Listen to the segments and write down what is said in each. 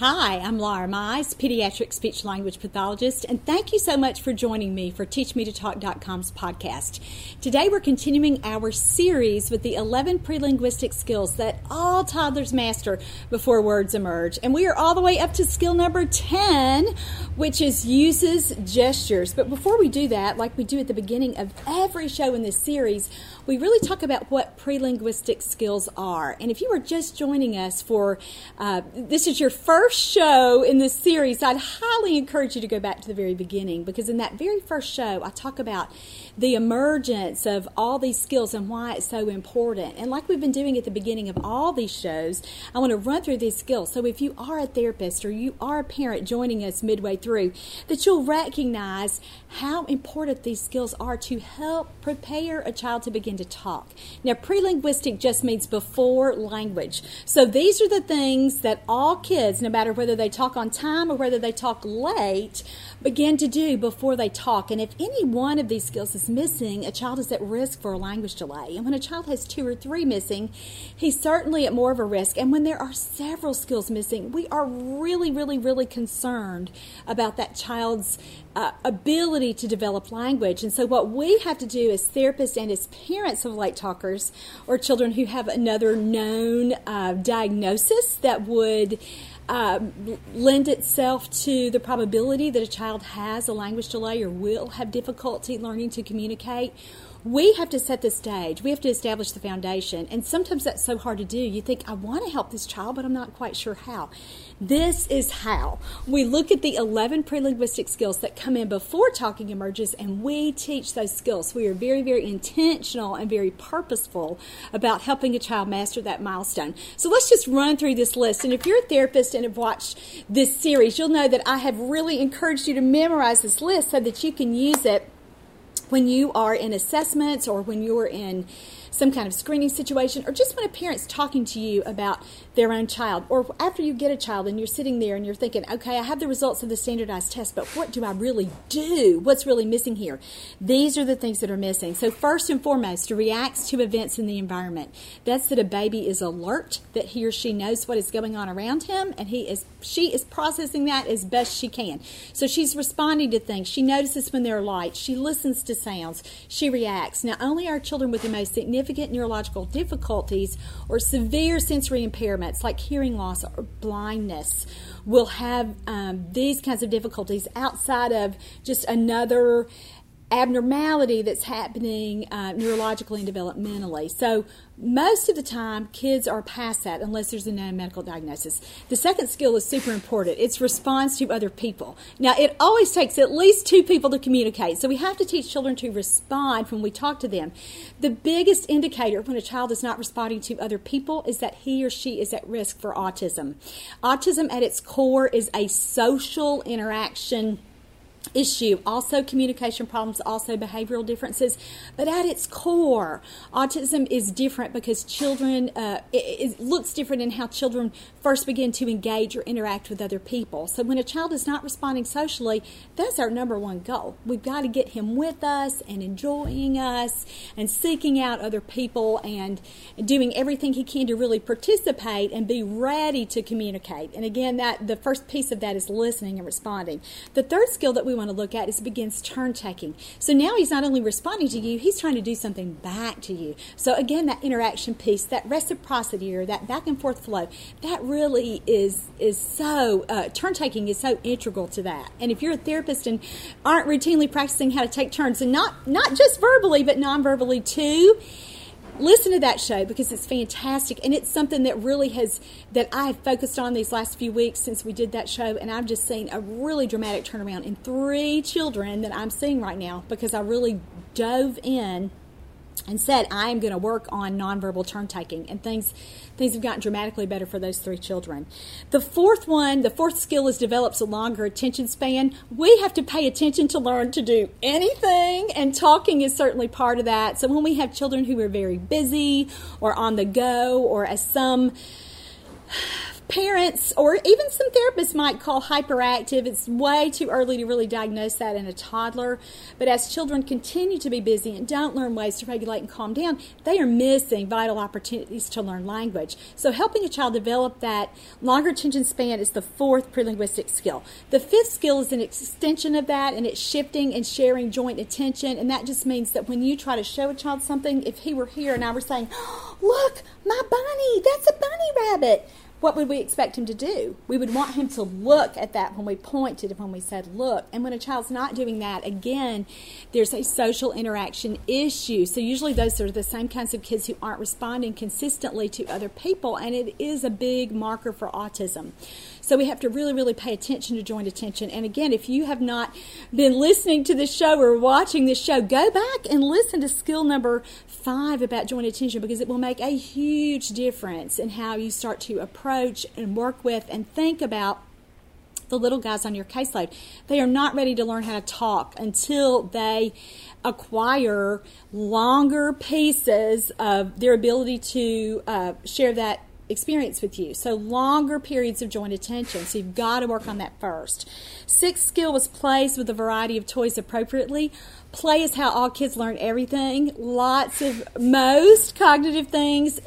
Hi, I'm Laura Mize, pediatric speech language pathologist, and thank you so much for joining me for TeachMeToTalk.com's podcast. Today we're continuing our series with the 11 prelinguistic skills that all toddlers master before words emerge. And we are all the way up to skill number 10, which is uses gestures. But before we do that, like we do at the beginning of every show in this series, we really talk about what prelinguistic skills are. And if you are just joining us for uh, this is your first show in this series, I'd highly encourage you to go back to the very beginning because in that very first show, I talk about the emergence of all these skills and why it's so important. And like we've been doing at the beginning of all these shows, I want to run through these skills. So if you are a therapist or you are a parent joining us midway through, that you'll recognize how important these skills are to help prepare a child to begin to talk. Now, prelinguistic just means before language. So these are the things that all kids, no matter whether they talk on time or whether they talk late, begin to do before they talk. And if any one of these skills is missing, a child is at risk for a language delay. And when a child has two or three missing, he's certainly at more of a risk. And when there are several skills missing, we are really, really, really concerned about that child's uh, ability to develop language. And so, what we have to do as therapists and as parents of late talkers or children who have another known uh, diagnosis that would uh, lend itself to the probability that a child has a language delay or will have difficulty learning to communicate we have to set the stage. We have to establish the foundation. And sometimes that's so hard to do. You think, I want to help this child, but I'm not quite sure how. This is how. We look at the 11 prelinguistic skills that come in before talking emerges, and we teach those skills. We are very, very intentional and very purposeful about helping a child master that milestone. So let's just run through this list. And if you're a therapist and have watched this series, you'll know that I have really encouraged you to memorize this list so that you can use it when you are in assessments or when you're in some kind of screening situation, or just when a parent's talking to you about their own child, or after you get a child and you're sitting there and you're thinking, okay, I have the results of the standardized test, but what do I really do? What's really missing here? These are the things that are missing. So, first and foremost, reacts to events in the environment. That's that a baby is alert, that he or she knows what is going on around him, and he is she is processing that as best she can. So she's responding to things. She notices when there are lights. She listens to sounds. She reacts. Now, only our children with the most significant neurological difficulties or severe sensory impairments like hearing loss or blindness will have um, these kinds of difficulties outside of just another abnormality that's happening uh, neurologically and developmentally. So, most of the time, kids are past that unless there's a known medical diagnosis. The second skill is super important it's response to other people. Now, it always takes at least two people to communicate, so we have to teach children to respond when we talk to them. The biggest indicator when a child is not responding to other people is that he or she is at risk for autism. Autism, at its core, is a social interaction issue, also communication problems, also behavioral differences. But at its core, autism is different because children, uh, it, it, looks different in how children first begin to engage or interact with other people. So when a child is not responding socially, that's our number one goal. We've got to get him with us and enjoying us and seeking out other people and doing everything he can to really participate and be ready to communicate. And again, that the first piece of that is listening and responding. The third skill that we want to look at is begins turn taking. So now he's not only responding to you, he's trying to do something back to you. So again, that interaction piece, that reciprocity or that back and forth flow, that really is is so uh, turn taking is so integral to that. And if you're a therapist and aren't routinely practicing how to take turns, and not not just verbally but non-verbally too listen to that show because it's fantastic and it's something that really has that I've focused on these last few weeks since we did that show and I've just seen a really dramatic turnaround in three children that I'm seeing right now because I really dove in and said I am going to work on nonverbal turn taking and things things have gotten dramatically better for those three children. The fourth one, the fourth skill is develops a longer attention span. We have to pay attention to learn to do anything and talking is certainly part of that. So when we have children who are very busy or on the go or as some parents or even some therapists might call hyperactive. It's way too early to really diagnose that in a toddler. But as children continue to be busy and don't learn ways to regulate and calm down, they are missing vital opportunities to learn language. So helping a child develop that longer attention span is the fourth prelinguistic skill. The fifth skill is an extension of that and it's shifting and sharing joint attention. And that just means that when you try to show a child something, if he were here and I were saying, Look, my bunny, that's a bunny rabbit what would we expect him to do? We would want him to look at that when we pointed, when we said look. And when a child's not doing that, again, there's a social interaction issue. So usually those are the same kinds of kids who aren't responding consistently to other people, and it is a big marker for autism. So we have to really, really pay attention to joint attention. And again, if you have not been listening to this show or watching this show, go back and listen to skill number five about joint attention because it will make a huge difference in how you start to approach and work with and think about the little guys on your caseload. They are not ready to learn how to talk until they acquire longer pieces of their ability to uh, share that experience with you. So longer periods of joint attention. So you've got to work on that first. Sixth skill was plays with a variety of toys appropriately. Play is how all kids learn everything. Lots of most cognitive things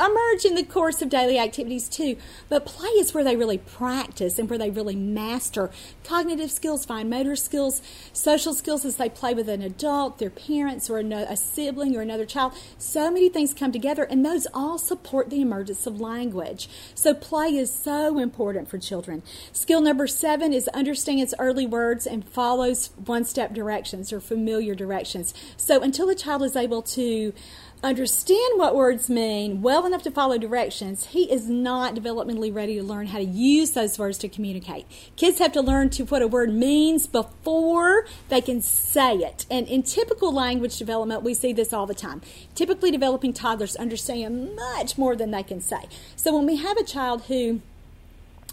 emerge in the course of daily activities too. But play is where they really practice and where they really master cognitive skills, fine motor skills, social skills as they play with an adult, their parents, or a sibling or another child. So many things come together, and those all support the emergence of language. So play is so important for children. Skill number seven is understands early words and follows one step directions or familiar directions. So until a child is able to understand what words mean well enough to follow directions, he is not developmentally ready to learn how to use those words to communicate. Kids have to learn to what a word means before they can say it. And in typical language development, we see this all the time. Typically developing toddlers understand much more than they can say. So when we have a child who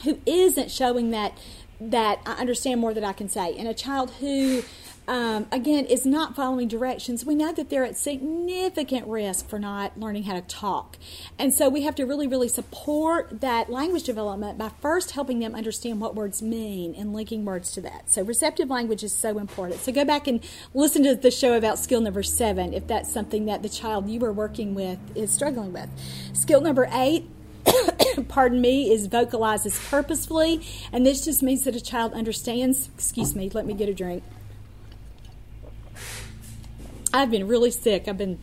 who isn't showing that that I understand more than I can say, and a child who um, again, is not following directions, we know that they're at significant risk for not learning how to talk. And so we have to really, really support that language development by first helping them understand what words mean and linking words to that. So receptive language is so important. So go back and listen to the show about skill number seven if that's something that the child you are working with is struggling with. Skill number eight pardon me, is vocalizes purposefully, and this just means that a child understands. Excuse me, let me get a drink. I've been really sick. I've been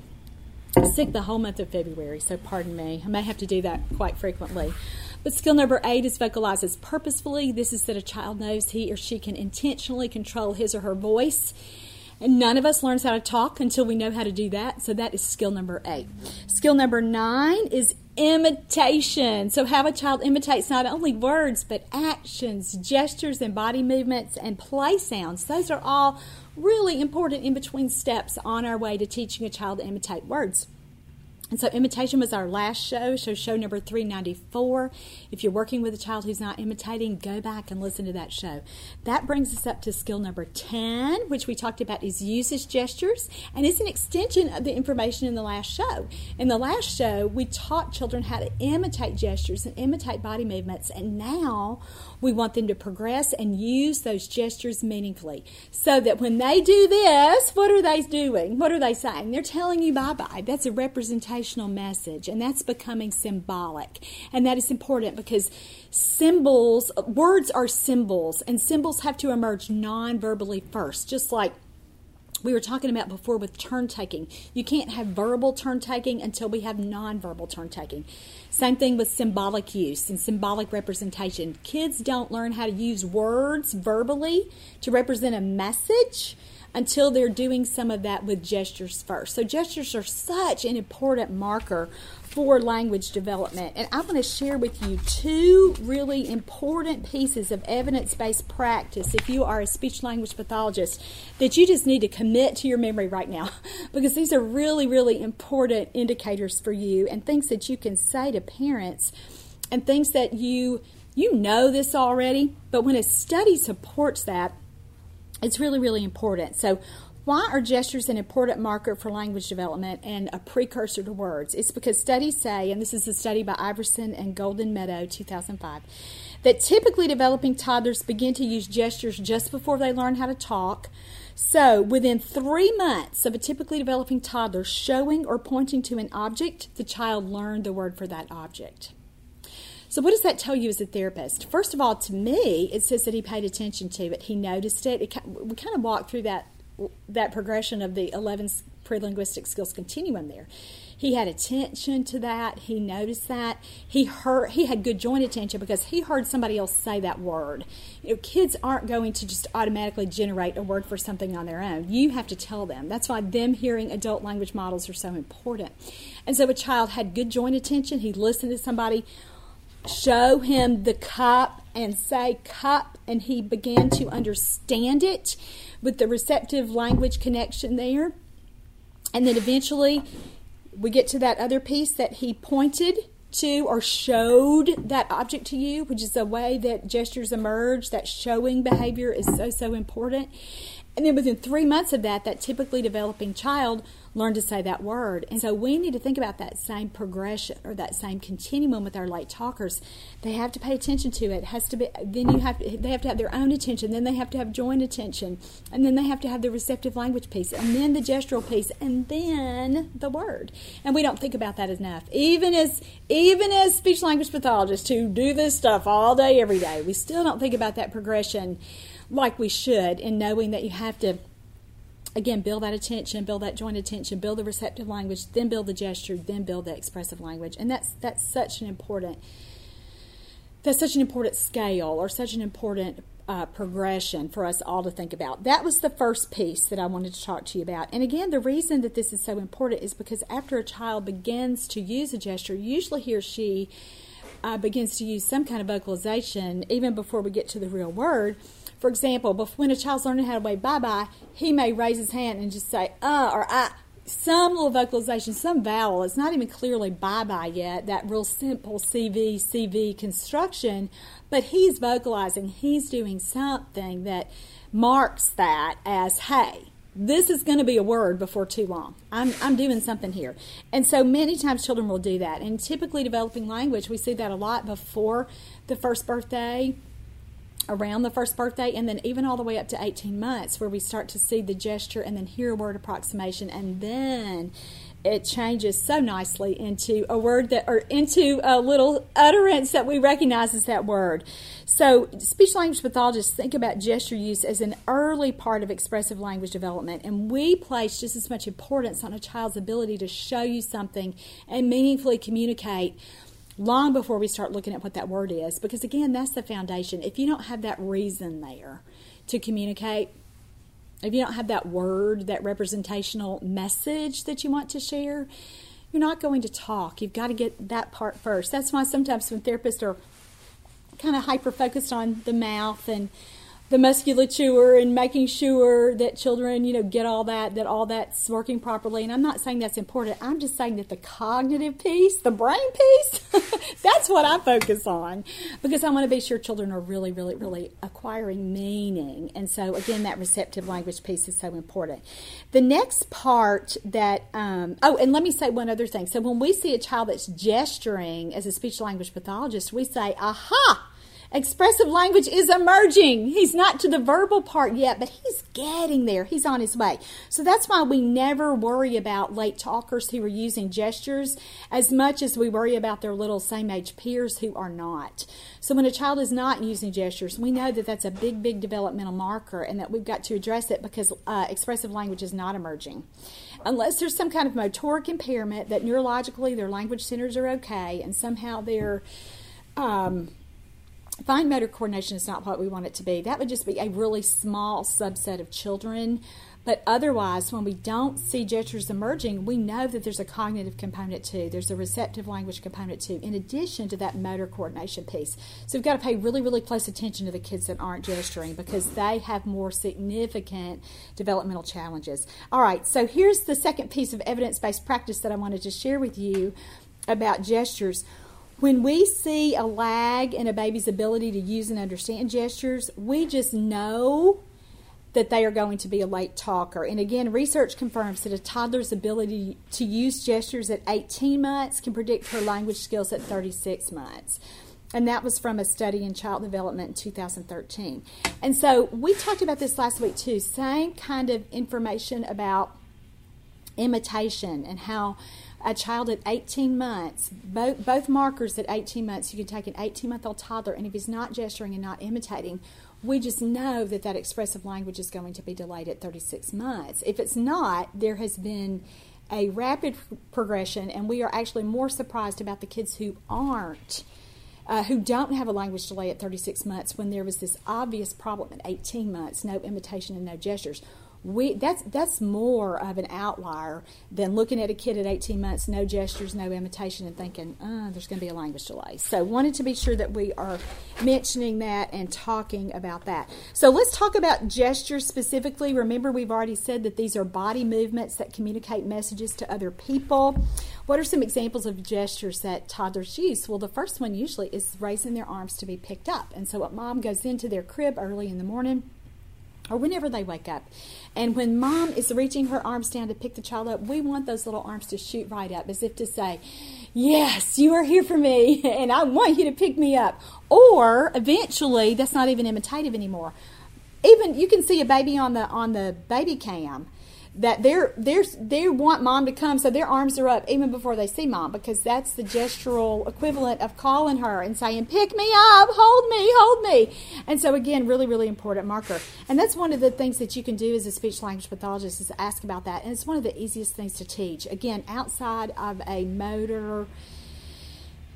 sick the whole month of February, so pardon me. I may have to do that quite frequently. But skill number eight is vocalizes purposefully. This is that a child knows he or she can intentionally control his or her voice. And none of us learns how to talk until we know how to do that. So that is skill number eight. Skill number nine is imitation. So, how a child imitates not only words, but actions, gestures, and body movements and play sounds. Those are all really important in between steps on our way to teaching a child to imitate words. And so, imitation was our last show, so show number 394. If you're working with a child who's not imitating, go back and listen to that show. That brings us up to skill number 10, which we talked about is usage gestures, and it's an extension of the information in the last show. In the last show, we taught children how to imitate gestures and imitate body movements, and now we want them to progress and use those gestures meaningfully so that when they do this, what are they doing? What are they saying? They're telling you bye bye. That's a representational message, and that's becoming symbolic. And that is important because symbols, words are symbols, and symbols have to emerge non verbally first, just like we were talking about before with turn taking. You can't have verbal turn taking until we have nonverbal turn taking. Same thing with symbolic use and symbolic representation. Kids don't learn how to use words verbally to represent a message until they're doing some of that with gestures first. So, gestures are such an important marker for language development. And I want to share with you two really important pieces of evidence based practice if you are a speech language pathologist that you just need to commit to your memory right now because these are really, really important indicators for you and things that you can say to parents and things that you you know this already, but when a study supports that, it's really, really important. So, Why are gestures an important marker for language development and a precursor to words? It's because studies say, and this is a study by Iverson and Goldin-Meadow, 2005, that typically developing toddlers begin to use gestures just before they learn how to talk. So, within three months of a typically developing toddler showing or pointing to an object, the child learned the word for that object. So, what does that tell you as a therapist? First of all, to me, it says that he paid attention to it. He noticed it. it we kind of walked through that that progression of the 11 pre-linguistic skills continuum there. He had attention to that. He noticed that. He heard. He had good joint attention because he heard somebody else say that word. You know, kids aren't going to just automatically generate a word for something on their own. You have to tell them. That's why them hearing adult language models are so important. And so a child had good joint attention. He listened to somebody show him the cup and say cup, and he began to understand it with the receptive language connection there. And then eventually we get to that other piece that he pointed to or showed that object to you, which is a way that gestures emerge. That showing behavior is so, so important. And then within three months of that, that typically developing child learned to say that word. And so we need to think about that same progression or that same continuum with our late talkers. They have to pay attention to it. has to be then you have to, they have to have their own attention, then they have to have joint attention, and then they have to have the receptive language piece, and then the gestural piece, and then the word. And we don't think about that enough. Even as even as speech language pathologists who do this stuff all day every day, we still don't think about that progression like we should in knowing that you have to again build that attention build that joint attention build the receptive language then build the gesture then build the expressive language and that's that's such an important that's such an important scale or such an important uh, progression for us all to think about. That was the first piece that I wanted to talk to you about. And again, the reason that this is so important is because after a child begins to use a gesture, usually he or she uh, begins to use some kind of vocalization even before we get to the real word. For example, when a child's learning how to wave bye bye, he may raise his hand and just say uh or I. Some little vocalization, some vowel. It's not even clearly bye bye yet, that real simple CV, CV construction, but he's vocalizing. He's doing something that marks that as hey this is going to be a word before too long. I'm, I'm doing something here. And so many times children will do that. And typically, developing language, we see that a lot before the first birthday, around the first birthday and then even all the way up to 18 months where we start to see the gesture and then hear a word approximation. And then it changes so nicely into a word that or into a little utterance that we recognize as that word. So speech language pathologists think about gesture use as an early part of expressive language development. And we place just as much importance on a child's ability to show you something and meaningfully communicate long before we start looking at what that word is. Because again, that's the foundation. If you don't have that reason there to communicate, if you don't have that word, that representational message that you want to share, you're not going to talk. You've got to get that part first. That's why sometimes when therapists are kind of hyper focused on the mouth and the musculature and making sure that children, you know, get all that, that all that's working properly. And I'm not saying that's important. I'm just saying that the cognitive piece, the brain piece, that's what I focus on because I want to be sure children are really, really, really acquiring meaning. And so, again, that receptive language piece is so important. The next part that, um, oh, and let me say one other thing. So, when we see a child that's gesturing as a speech language pathologist, we say, aha! Expressive language is emerging. He's not to the verbal part yet, but he's getting there. He's on his way. So that's why we never worry about late talkers who are using gestures as much as we worry about their little same age peers who are not. So when a child is not using gestures, we know that that's a big, big developmental marker and that we've got to address it because uh, expressive language is not emerging. Unless there's some kind of motoric impairment that neurologically their language centers are okay and somehow they're. Um, fine motor coordination is not what we want it to be. That would just be a really small subset of children. But otherwise, when we don't see gestures emerging, we know that there's a cognitive component too. There's a receptive language component too, in addition to that motor coordination piece. So we've got to pay really, really close attention to the kids that aren't gesturing because they have more significant developmental challenges. All right, so here's the second piece of evidence based practice that I wanted to share with you about gestures. When we see a lag in a baby's ability to use and understand gestures, we just know that they are going to be a late talker. And again, research confirms that a toddler's ability to use gestures at 18 months can predict her language skills at 36 months. And that was from a study in child development in 2013. And so we talked about this last week too. Same kind of information about imitation and how a child at 18 months, both, both markers at 18 months, you can take an 18 month old toddler, and if he's not gesturing and not imitating, we just know that that expressive language is going to be delayed at 36 months. If it's not, there has been a rapid progression, and we are actually more surprised about the kids who aren't. Uh, who don't have a language delay at 36 months when there was this obvious problem at 18 months no imitation and no gestures we that's that's more of an outlier than looking at a kid at 18 months, no gestures, no imitation, and thinking, oh, there's going to be a language delay. So, wanted to be sure that we are mentioning that and talking about that. So, let's talk about gestures specifically. Remember, we've already said that these are body movements that communicate messages to other people. What are some examples of gestures that toddlers use? Well, the first one usually is raising their arms to be picked up. And so, what mom goes into their crib early in the morning or whenever they wake up. And when mom is reaching her arms down to pick the child up, we want those little arms to shoot right up as if to say, Yes, you are here for me, and I want you to pick me up. Or eventually, that's not even imitative anymore. Even you can see a baby on the on the baby cam that they're they're they want mom to come so their arms are up even before they see mom because that's the gestural equivalent of calling her and saying pick me up hold me hold me. And so again really really important marker. And that's one of the things that you can do as a speech language pathologist is ask about that. And it's one of the easiest things to teach. Again outside of a motor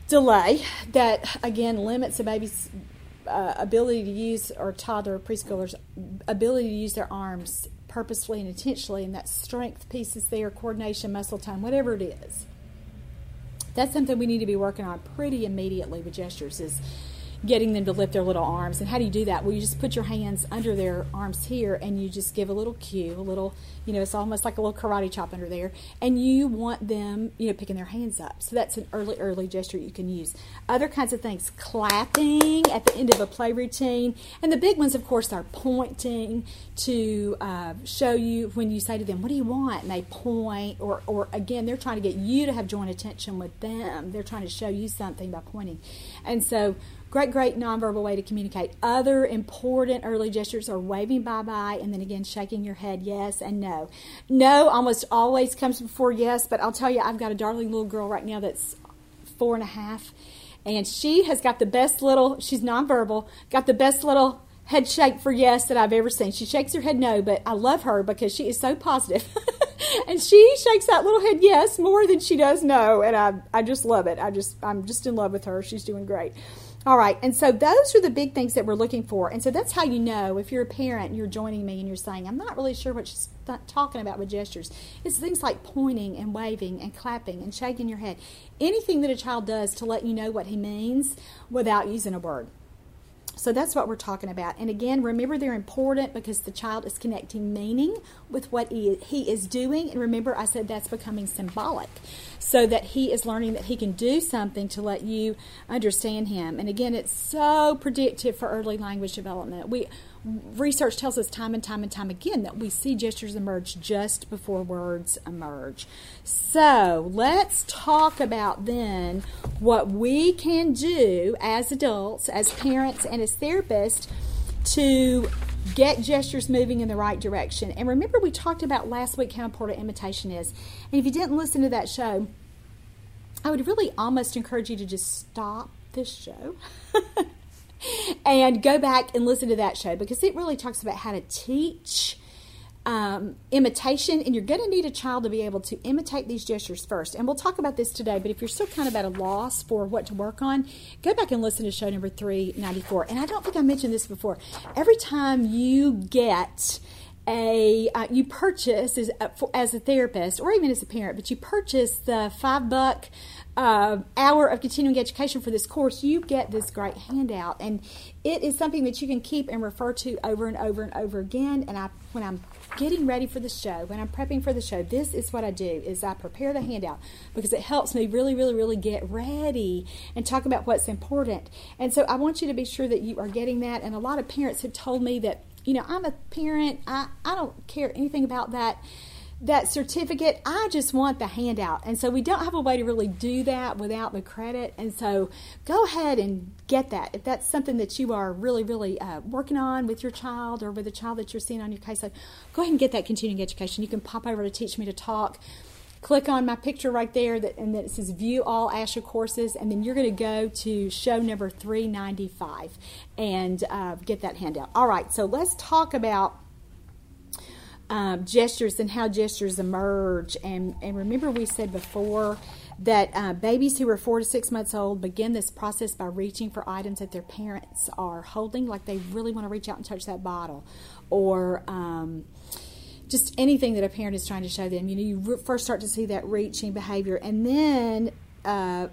delay that again limits a baby's uh, ability to use or toddler preschoolers ability to use their arms purposefully and intentionally, and that strength piece is there, coordination, muscle tone, whatever it is. That's something we need to be working on pretty immediately with gestures is getting them to lift their little arms. And how do you do that? Well, you just put your hands under their arms here and you just give a little cue, a little, you know, it's almost like a little karate chop under there. And you want them, you know, picking their hands up. So that's an early, early gesture you can use. Other kinds of things, clapping at the end of a play routine. And the big ones, of course, are pointing to uh, show you when you say to them, What do you want? And they point, or, or again, they're trying to get you to have joint attention with them. They're trying to show you something by pointing. And so, Great, great nonverbal way to communicate. Other important early gestures are waving bye bye and then again shaking your head yes and no. No almost always comes before yes, but I'll tell you, I've got a darling little girl right now that's four and a half, and she has got the best little, she's nonverbal, got the best little head shake for yes that I've ever seen. She shakes her head no, but I love her because she is so positive. and she shakes that little head yes more than she does no, and I I just love it. I just I'm just in love with her. She's doing great. All right, and so those are the big things that we're looking for. And so that's how you know if you're a parent and you're joining me and you're saying, I'm not really sure what she's talking about with gestures. It's things like pointing and waving and clapping and shaking your head. Anything that a child does to let you know what he means without using a word. So that's what we're talking about. And again, remember they're important because the child is connecting meaning with what he, he is doing. And remember, I said that's becoming symbolic so that he is learning that he can do something to let you understand him. And again, it's so predictive for early language development. We research tells us time and time and time again that we see gestures emerge just before words emerge. So let's talk about then what we can do as adults, as parents, and as therapists to get gestures moving in the right direction. And remember, we talked about last week how important imitation is. And if you didn't listen to that show, I would really almost encourage you to just stop this show and go back and listen to that show because it really talks about how to teach um, imitation, and you're going to need a child to be able to imitate these gestures first. And we'll talk about this today, but if you're still kind of at a loss for what to work on, go back and listen to show number 394. And I don't think I mentioned this before. Every time you get a uh, you purchase as, uh, as a therapist or even as a parent, but you purchase the five buck uh, hour of continuing education for this course, you get this great handout, and it is something that you can keep and refer to over and over and over again. And I, when I'm getting ready for the show, when I'm prepping for the show, this is what I do: is I prepare the handout because it helps me really, really, really get ready and talk about what's important. And so I want you to be sure that you are getting that. And a lot of parents have told me that you know, I'm a parent. I, I don't care anything about that that certificate. I just want the handout. And so we don't have a way to really do that without the credit. And so go ahead and get that. If that's something that you are really, really uh, working on with your child or with a child that you're seeing on your caseload, go ahead and get that continuing education. You can pop over to Teach Me to Talk. Click on my picture right there, that, and then it says View All ASHA Courses, and then you're going to go to show number 395 and uh, get that handout. All right, so let's talk about um, gestures and how gestures emerge. And, and remember, we said before that uh, babies who are four to six months old begin this process by reaching for items that their parents are holding, like they really want to reach out and touch that bottle, or um, just anything that a parent is trying to show them. You know, you first start to see that reaching behavior, and then uh,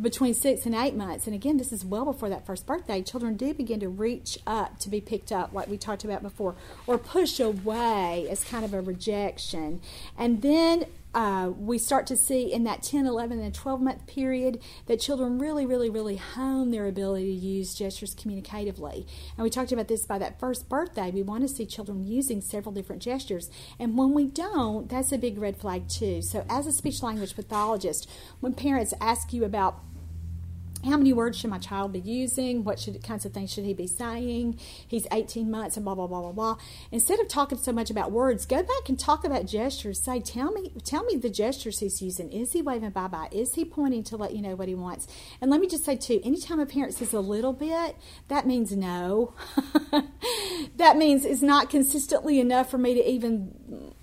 between six and eight months, and again, this is well before that first birthday, children do begin to reach up to be picked up, like we talked about before, or push away as kind of a rejection. And then uh, we start to see in that 10, 11, and 12 month period that children really, really, really hone their ability to use gestures communicatively. And we talked about this by that first birthday. We want to see children using several different gestures. And when we don't, that's a big red flag, too. So, as a speech language pathologist, when parents ask you about how many words should my child be using? What should kinds of things should he be saying? He's 18 months and blah blah blah blah blah. Instead of talking so much about words, go back and talk about gestures. Say, tell me, tell me the gestures he's using. Is he waving bye bye? Is he pointing to let you know what he wants? And let me just say too, anytime a parent says a little bit, that means no. that means it's not consistently enough for me to even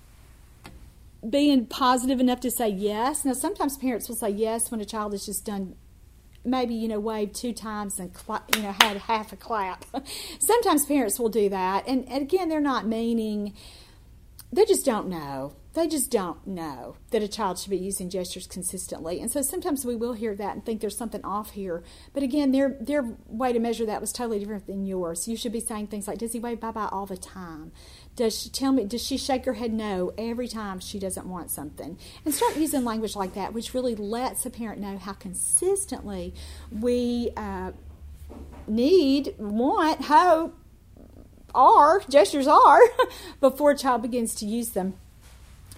being positive enough to say yes. Now, sometimes parents will say yes when a child has just done maybe you know waved two times and you know had half a clap. Sometimes parents will do that, and, and again, they're not meaning. They just don't know. They just don't know that a child should be using gestures consistently, and so sometimes we will hear that and think there's something off here. But again, their their way to measure that was totally different than yours. You should be saying things like, "Does he wave bye bye all the time?" Does she tell me, does she shake her head no every time she doesn't want something? And start using language like that, which really lets a parent know how consistently we uh, need, want, hope, are, gestures are, before a child begins to use them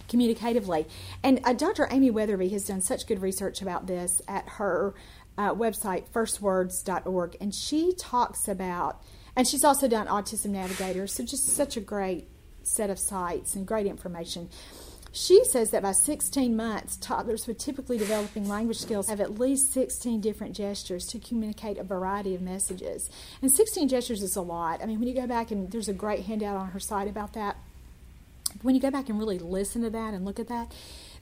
communicatively. And uh, Dr. Amy Wetherby has done such good research about this at her uh, website, firstwords.org, and she talks about and she's also done Autism Navigator, so just such a great set of sites and great information. She says that by 16 months, toddlers with typically developing language skills have at least 16 different gestures to communicate a variety of messages. And 16 gestures is a lot. I mean, when you go back and there's a great handout on her site about that, when you go back and really listen to that and look at that,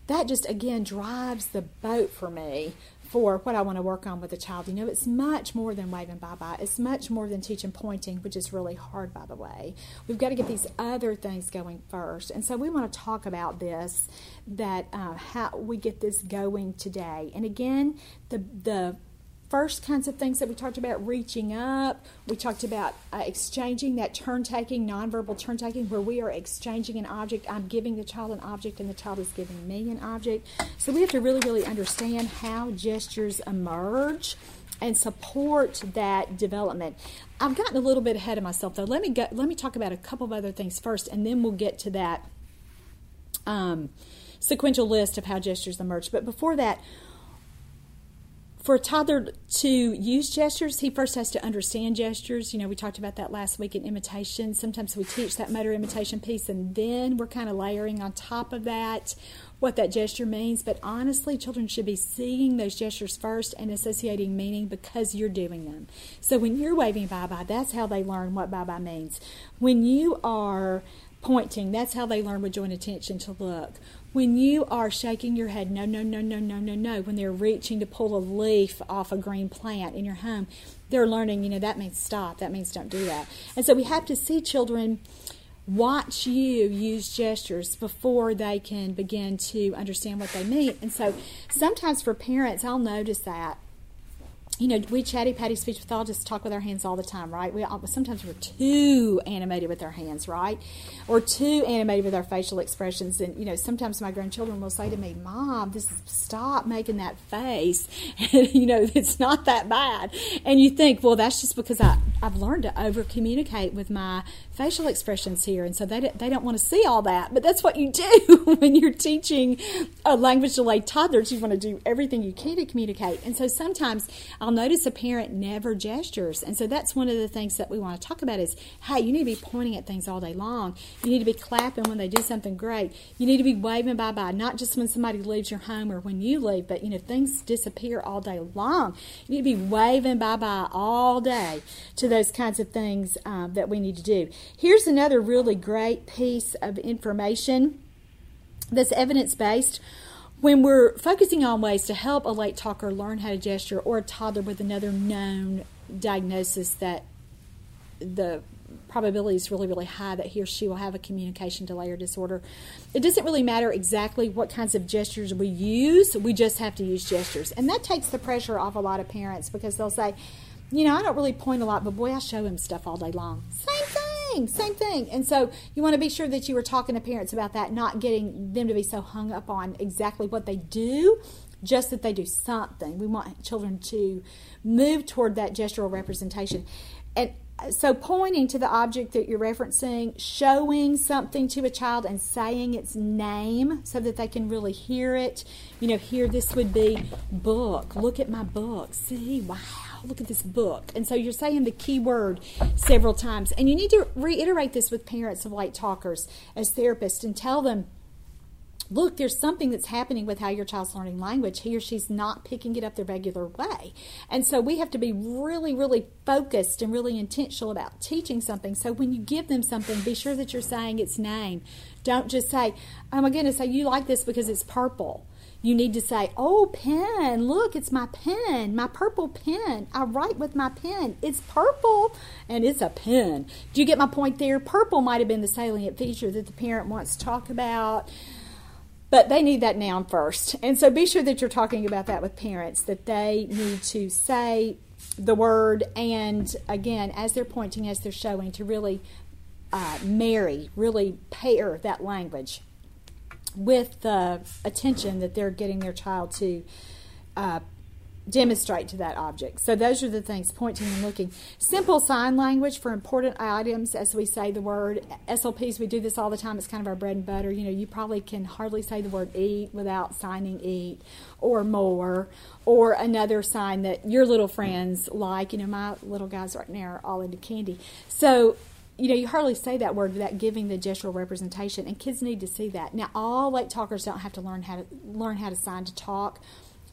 that just again drives the boat for me for what I want to work on with a child. You know, it's much more than waving bye bye. It's much more than teaching pointing, which is really hard, by the way. We've got to get these other things going first. And so we want to talk about this that uh, how we get this going today. And again, the the first kinds of things that we talked about reaching up we talked about uh, exchanging that turn taking nonverbal turn taking where we are exchanging an object i'm giving the child an object and the child is giving me an object so we have to really really understand how gestures emerge and support that development. I've gotten a little bit ahead of myself though. Let me go, let me talk about a couple of other things first, and then we'll get to that um, sequential list of how gestures emerge. But before that, for a toddler to use gestures, he first has to understand gestures. You know, we talked about that last week in imitation. Sometimes we teach that motor imitation piece, and then we're kind of layering on top of that what that gesture means. But honestly, children should be seeing those gestures first and associating meaning because you're doing them. So when you're waving bye bye, that's how they learn what bye bye means. When you are pointing, that's how they learn with joint attention to look when you are shaking your head, no, no, no, no, no, no, no, when they're reaching to pull a leaf off a green plant in your home, they're learning, you know, that means stop, that means don't do that. And so we have to see children watch you use gestures before they can begin to understand what they mean. And so sometimes for parents, I'll notice that you know, we chatty patty speech pathologists talk with our hands all the time, right? We sometimes we're too animated with our hands, right, or too animated with our facial expressions. And you know, sometimes my grandchildren will say to me, "Mom, this is, stop making that face." And, you know, it's not that bad. And you think, well, that's just because I I've learned to over communicate with my facial expressions here, and so they they don't want to see all that. But that's what you do when you're teaching a language delayed toddlers. You want to do everything you can to communicate, and so sometimes I'll notice a parent never gestures, and so that's one of the things that we want to talk about is, hey, you need to be pointing at things all day long. You need to be clapping when they do something great. You need to be waving bye bye, not just when somebody leaves your home or when you leave, but you know things disappear all day long. You need to be waving bye bye all day to those kinds of things um, that we need to do. Here's another really great piece of information that's evidence based. When we're focusing on ways to help a late talker learn how to gesture or a toddler with another known diagnosis that the probability is really, really high that he or she will have a communication delay or disorder. It doesn't really matter exactly what kinds of gestures we use, we just have to use gestures. And that takes the pressure off a lot of parents because they'll say, you know, I don't really point a lot, but boy, I show him stuff all day long. Same thing, same thing. And so you want to be sure that you are talking to parents about that, not getting them to be so hung up on exactly what they do, just that they do something. We want children to move toward that gestural representation. And uh, so pointing to the object that you're referencing, showing something to a child and saying its name so that they can really hear it. You know, here this would be book. Look at my book. See, wow look at this book. And so you're saying the key word several times. And you need to reiterate this with parents of late talkers as therapists and tell them, look, there's something that's happening with how your child's learning language. He or she's not picking it up the regular way. And so we have to be really, really focused and really intentional about teaching something. So when you give them something, be sure that you're saying its name. Don't just say, oh my goodness, say you like this because it's purple you need to say, Oh, pen, look, it's my pen, my purple pen. I write with my pen. It's purple and it's a pen. Do you get my point there? Purple might have been the salient feature that the parent wants to talk about but they need that noun first. And so be sure that you're talking about that with parents, that they need to say the word, and again, as they're pointing, as they're showing, to really uh, marry, really pair that language with the attention that they're getting their child to uh, demonstrate to that object. So those are the things pointing and looking. Simple sign language for important items as we say the word. SLPs, we do this all the time. It's kind of our bread and butter. You know, you probably can hardly say the word eat without signing eat or more or another sign that your little friends like. You know, my little guys right now are all into candy. So you know, you hardly say that word without giving the gestural representation, and kids need to see that. Now, all late talkers don't have to learn how to learn how to sign to talk,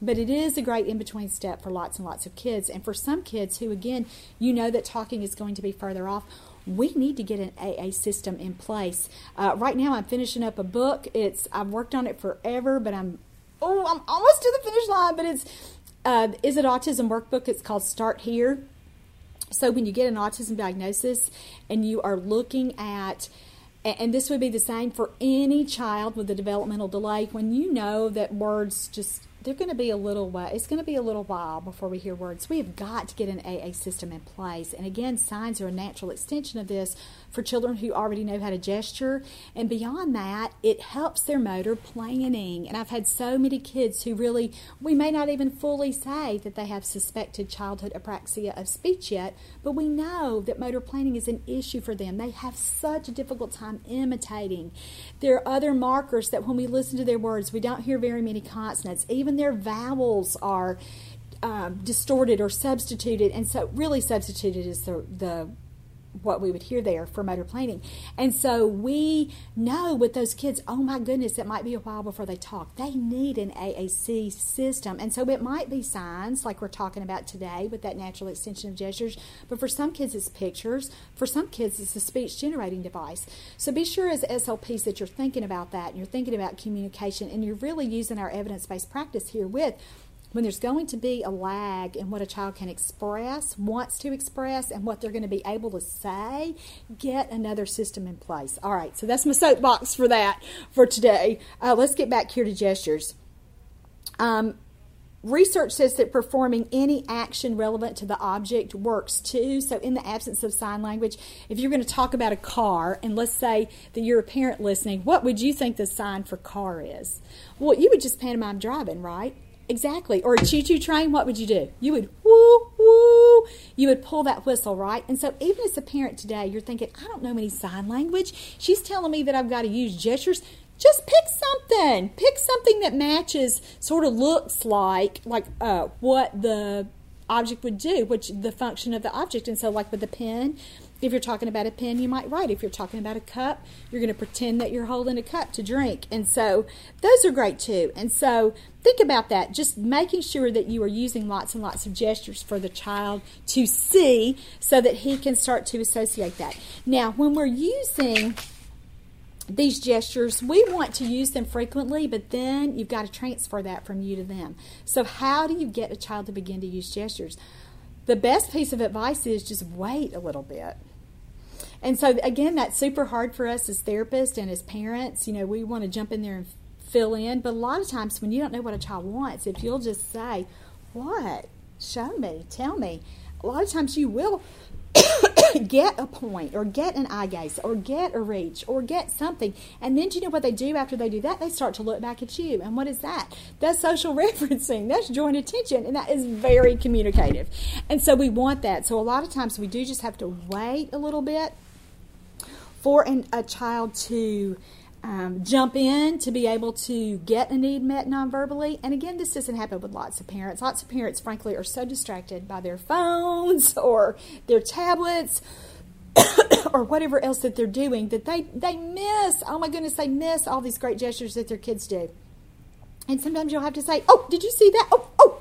but it is a great in between step for lots and lots of kids. And for some kids who, again, you know that talking is going to be further off, we need to get an AA system in place. Uh, right now, I'm finishing up a book. It's I've worked on it forever, but I'm oh, I'm almost to the finish line. But it's uh, is it autism workbook? It's called Start Here so when you get an autism diagnosis and you are looking at and this would be the same for any child with a developmental delay when you know that words just they're going to be a little while. It's going to be a little while before we hear words. We have got to get an AA system in place. And again, signs are a natural extension of this for children who already know how to gesture. And beyond that, it helps their motor planning. And I've had so many kids who really, we may not even fully say that they have suspected childhood apraxia of speech yet, but we know that motor planning is an issue for them. They have such a difficult time imitating. There are other markers that when we listen to their words, we don't hear very many consonants. Even their vowels are. Um, distorted or substituted, and so really substituted is the the what we would hear there for motor planning. And so we know with those kids, oh my goodness, it might be a while before they talk. They need an AAC system. And so it might be signs like we're talking about today with that natural extension of gestures, but for some kids it's pictures. For some kids it's a speech generating device. So be sure as SLPs that you're thinking about that and you're thinking about communication and you're really using our evidence based practice here with when there's going to be a lag in what a child can express, wants to express, and what they're going to be able to say, get another system in place. All right, so that's my soapbox for that for today. Uh, let's get back here to gestures. Um, research says that performing any action relevant to the object works too. So, in the absence of sign language, if you're going to talk about a car, and let's say that you're a parent listening, what would you think the sign for car is? Well, you would just pantomime driving, right? Exactly. Or a choo choo train, what would you do? You would woo, woo. You would pull that whistle, right? And so, even as a parent today, you're thinking, I don't know any sign language. She's telling me that I've got to use gestures just pick something. Pick something that matches, sort of looks like like uh, what the object would do, which the function of the object. And so, like with a pen, if you're talking about a pen, you might write. If you're talking about a cup, you're going to pretend that you're holding a cup to drink. And so, those are great too. And so, think about that. Just making sure that you are using lots and lots of gestures for the child to see so that he can start to associate that. Now, when we're using these gestures, we want to use them frequently, but then you've got to transfer that from you to them. So, how do you get a child to begin to use gestures? The best piece of advice is just wait a little bit. And so, again, that's super hard for us as therapists and as parents. You know, we want to jump in there and fill in, but a lot of times when you don't know what a child wants, if you'll just say, What? Show me, tell me, a lot of times you will get a point or get an eye gaze or get a reach or get something. And then do you know what they do after they do that? They start to look back at you. And what is that? That's social referencing. That's joint attention. And that is very communicative. And so we want that. So a lot of times we do just have to wait a little bit for an, a child to um, jump in to be able to get a need met nonverbally. And again, this doesn't happen with lots of parents. Lots of parents, frankly, are so distracted by their phones or their tablets. or whatever else that they're doing that they they miss oh my goodness they miss all these great gestures that their kids do and sometimes you'll have to say oh did you see that oh oh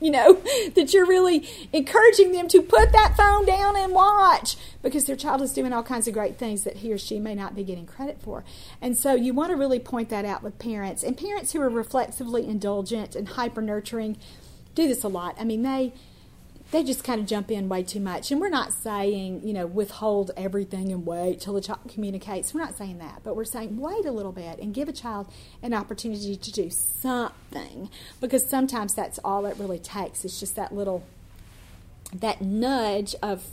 you know, that you're really encouraging them to put that phone down and watch because their child is doing all kinds of great things that he or she may not be getting credit for. And so you want to really point that out with parents. And parents who are reflexively indulgent and hyper nurturing do this a lot. I mean, they they just kind of jump in way too much. And we're not saying, you know, withhold everything and wait till the child communicates. We're not saying that. But we're saying wait a little bit and give a child an opportunity to do something. Because sometimes that's all it really takes. It's just that little, that nudge of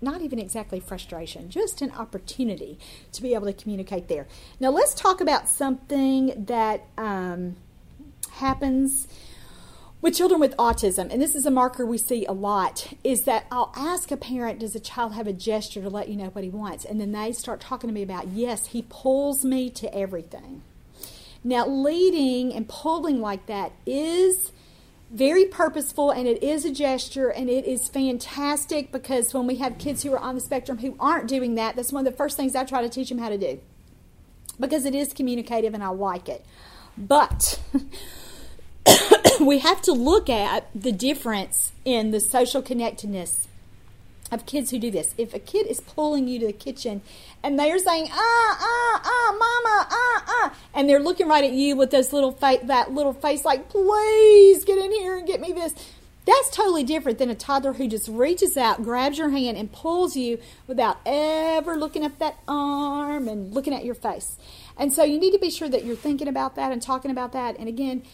not even exactly frustration, just an opportunity to be able to communicate there. Now, let's talk about something that um, happens with children with autism, and this is a marker we see a lot, is that I'll ask a parent, Does a child have a gesture to let you know what he wants? And then they start talking to me about, Yes, he pulls me to everything. Now, leading and pulling like that is very purposeful and it is a gesture and it is fantastic because when we have kids who are on the spectrum who aren't doing that, that's one of the first things I try to teach them how to do because it is communicative and I like it. But we have to look at the difference in the social connectedness of kids who do this. If a kid is pulling you to the kitchen and they're saying, ah, ah, ah, mama, ah, ah, and they're looking right at you with this little face, that little face like, please get in here and get me this. That's totally different than a toddler who just reaches out, grabs your hand, and pulls you without ever looking at that arm and looking at your face. And so you need to be sure that you're thinking about that and talking about that. And again,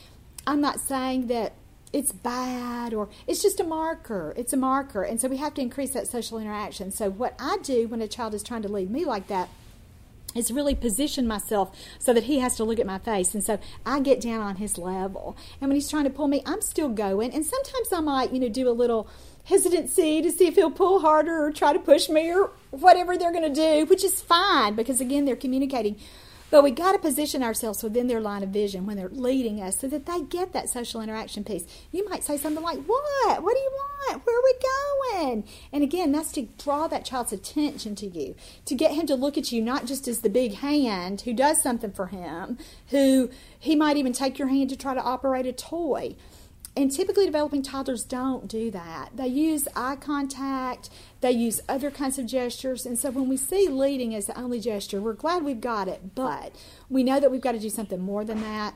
I'm not saying that it's bad or it's just a marker. It's a marker. And so we have to increase that social interaction. So, what I do when a child is trying to lead me like that is really position myself so that he has to look at my face. And so I get down on his level. And when he's trying to pull me, I'm still going. And sometimes I might, you know, do a little hesitancy to see if he'll pull harder or try to push me or whatever they're going to do, which is fine because, again, they're communicating. But we got to position ourselves within their line of vision when they're leading us so that they get that social interaction piece. You might say something like, What? What do you want? Where are we going? And again, that's to draw that child's attention to you, to get him to look at you not just as the big hand who does something for him, who he might even take your hand to try to operate a toy and typically, developing toddlers don't do that. They use eye contact, they use other kinds of gestures. And so, when we see leading as the only gesture, we're glad we've got it, but we know that we've got to do something more than that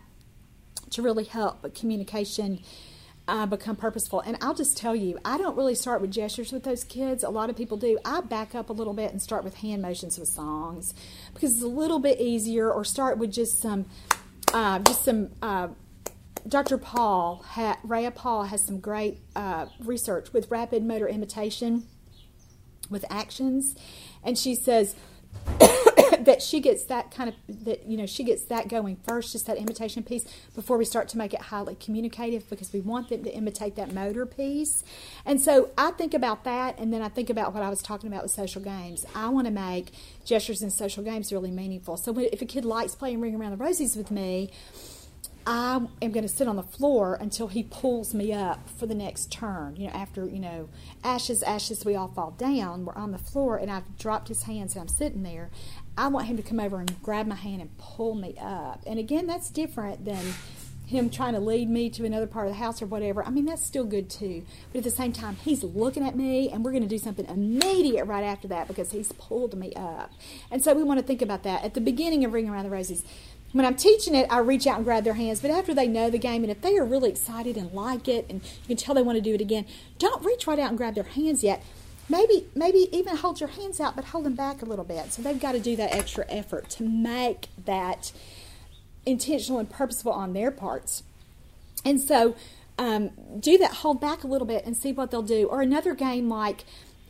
to really help communication uh, become purposeful. And I'll just tell you, I don't really start with gestures with those kids. A lot of people do. I back up a little bit and start with hand motions with songs because it's a little bit easier, or start with just some, uh, just some. Uh, Dr. Paul, ha, Paul, has some great uh, research with rapid motor imitation with actions, and she says that she gets that kind of that you know she gets that going first, just that imitation piece before we start to make it highly communicative because we want them to imitate that motor piece. And so I think about that, and then I think about what I was talking about with social games. I want to make gestures in social games really meaningful. So if a kid likes playing Ring Around the Rosies with me I am going to sit on the floor until he pulls me up for the next turn. You know, after, you know, ashes, ashes, we all fall down. We're on the floor and I've dropped his hands and I'm sitting there. I want him to come over and grab my hand and pull me up. And again, that's different than him trying to lead me to another part of the house or whatever. I mean, that's still good too. But at the same time, he's looking at me and we're going to do something immediate right after that because he's pulled me up. And so we want to think about that. At the beginning of Ring Around the Roses, when I'm teaching it, I reach out and grab their hands. But after they know the game, and if they are really excited and like it, and you can tell they want to do it again, don't reach right out and grab their hands yet. Maybe, maybe even hold your hands out, but hold them back a little bit. So they've got to do that extra effort to make that intentional and purposeful on their parts. And so um, do that, hold back a little bit and see what they'll do. Or another game like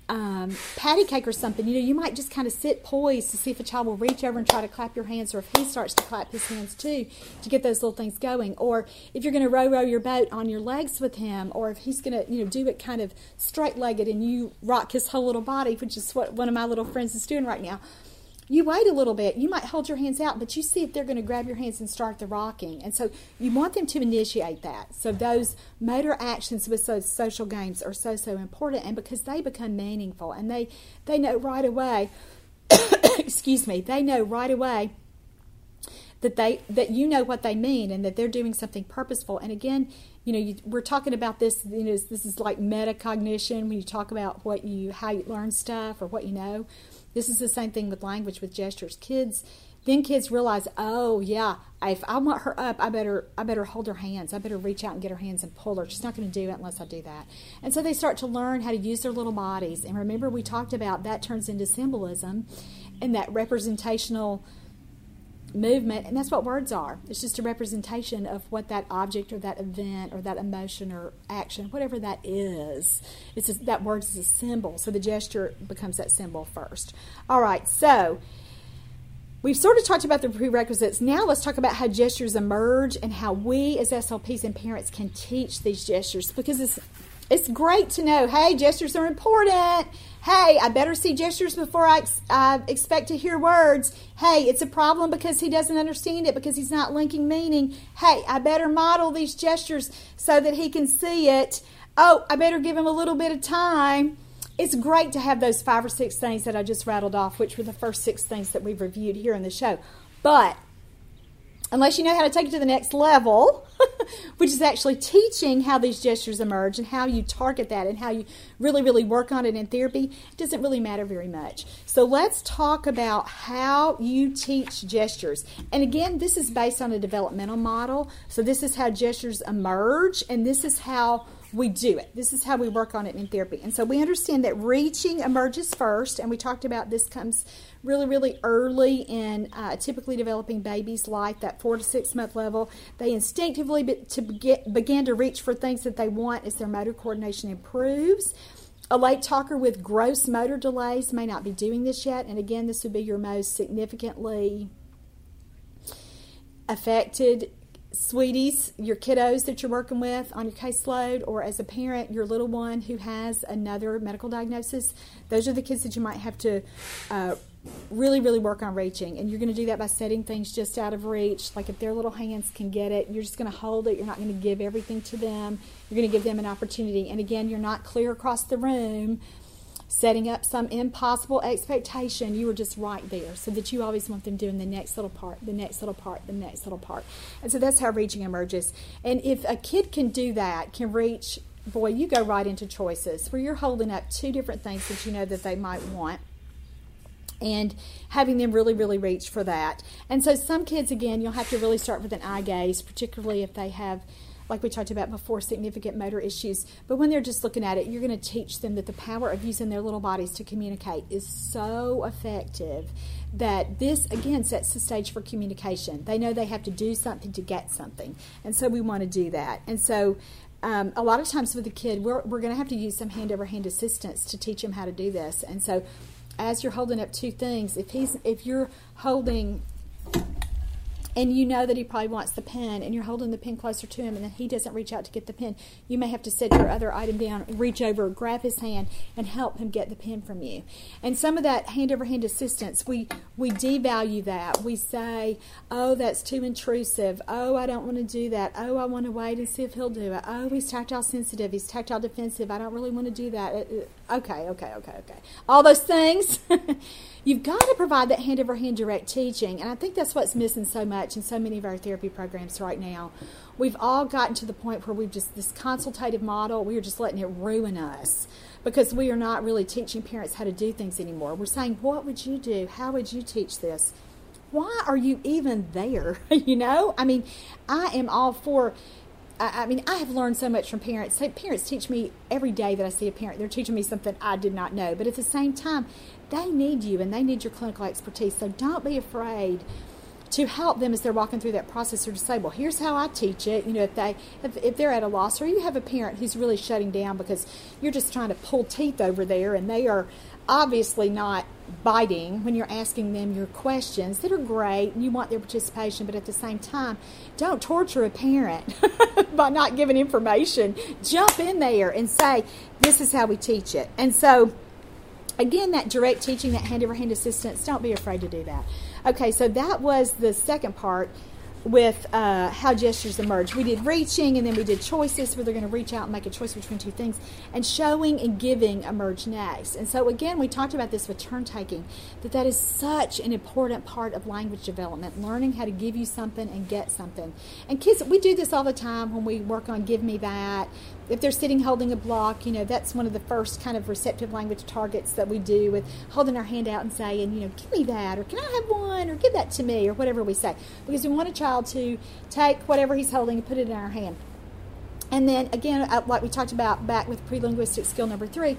um, patty cake or something, you know, you might just kind of sit poised to see if a child will reach over and try to clap your hands, or if he starts to clap his hands too, to get those little things going. Or if you're going to row row your boat on your legs with him, or if he's going to, you know, do it kind of straight legged and you rock his whole little body, which is what one of my little friends is doing right now you wait a little bit. You might hold your hands out, but you see if they're going to grab your hands and start the rocking. And so you want them to initiate that. So those motor actions with those social games are so so important, and because they become meaningful, and they they know right away. excuse me. They know right away that they that you know what they mean and that they're doing something purposeful. And again, you know, you, we're talking about this. You know, this is like metacognition when you talk about what you how you learn stuff or what you know. This is the same thing with language, with gestures. Kids, then kids realize, oh yeah, if I want her up, I better I better hold her hands. I better reach out and get her hands and pull her. She's not going to do it unless I do that. And so they start to learn how to use their little bodies. And remember, we talked about that turns into symbolism, and that representational movement, and that's what words are. It's just a representation of what that object or that event or that emotion or action, whatever that is. It's that word is a symbol, so the gesture becomes that symbol first. All right, so we've sort of talked about the prerequisites. Now let's talk about how gestures emerge and how we as SLPs and parents can teach these gestures because it's it's great to know. Hey, gestures are important Hey, I better see gestures before I, ex- I expect to hear words. Hey, it's a problem because he doesn't understand it because he's not linking meaning. Hey, I better model these gestures so that he can see it. Oh, I better give him a little bit of time. It's great to have those five or six things that I just rattled off, which were the first six things that we've reviewed here in the show. But unless you know how to take it to the next level, which is actually teaching how these gestures emerge and how you target that and how you really, really work on it in therapy, it doesn't really matter very much. So let's talk about how you teach gestures. And again, this is based on a developmental model. So this is how gestures emerge, and this is how we do it. This is how we work on it in therapy. And so we understand that reaching emerges first, and we talked about this comes really, really early in uh, typically developing baby's life, that four to six month level. They instinctively be, to get, begin to reach for things that they want as their motor coordination improves. A late talker with gross motor delays may not be doing this yet, and again, this would be your most significantly affected sweeties, your kiddos that you're working with on your caseload, or as a parent, your little one who has another medical diagnosis, those are the kids that you might have to uh, really, really work on reaching. And you're going to do that by setting things just out of reach. Like if their little hands can get it, you're just going to hold it. You're not going to give everything to them. You're going to give them an opportunity. And again, you're not clear across the room setting up some impossible expectation. You were just right there so that you always want them doing the next little part, the next little part, the next little part. And so that's how reaching emerges. And if a kid can do that, can reach, boy, you go right into choices where you're holding up two different things that you know that they might want and having them really, really reach for that. And so some kids, again, you'll have to really start with an eye gaze, particularly if they have like we talked about before, significant motor issues. But when they're just looking at it, you're going to teach them that the power of using their little bodies to communicate is so effective that this, again, sets the stage for communication. They know they have to do something to get something. And so we want to do that. And so um, a lot of times with a kid, we're, we're going to have to use some hand over hand assistance to teach them how to do this. And so as you're holding up two things, if he's if you're holding and you know that he probably wants the pen and you're holding the pen closer to him and then he doesn't reach out to get the pen. You may have to set your other item down reach over grab his hand and help him get the pen from you. And some of that hand over hand assistance we we devalue that. We say oh that's too intrusive. Oh i don't want to do that. Oh i want to wait and see if he'll do it. Oh he's tactile sensitive. He's tactile defensive. I don't really want to do that uh, uh, okay okay okay okay all those things You've got to provide that hand over hand direct teaching, and I think that's what's missing so much in so many of our therapy programs right now. We've all gotten to the point where we've just, this consultative model, we are just letting it ruin us because we are not really teaching parents how to do things anymore. We're saying, What would you do? How would you teach this? Why are you even there? you know? I mean, I am all for I, mean, I have learned so much from parents. Parents teach me every day that I see a parent. They're teaching me something I did not know. But at the same time, they need you and they need your clinical expertise. So don't be afraid to help them as they're walking through that process or to say, well, here's how I teach it. You know, if they if, if they're at a loss or you have a parent who's really shutting down because you're just trying to pull teeth over there and they are obviously not biting when you're asking them your questions that are great and you want their participation, but at the same time, don't torture a parent by not giving information. Jump in there and say, This is how we teach it. And so, again, that direct teaching, that hand over hand assistance, don't be afraid to do that. Okay, so that was the second part with uh, how gestures emerge. We did reaching and then we did choices where they're going to reach out and make a choice between two things. And showing and giving emerge next. And so, again, we talked about this with turn taking, that that is such an important part of language development, learning how to give you something and get something. And kids, we do this all the time when we work on Give Me That. If they're sitting holding a block, you know, that's one of the first kind of receptive language targets that we do with holding our hand out and saying, you know, give me that, or can I have one, or give that to me, or whatever we say. Because we want a child to take whatever he's holding and put it in our hand. And then again, uh, like we talked about back with pre-linguistic skill number three,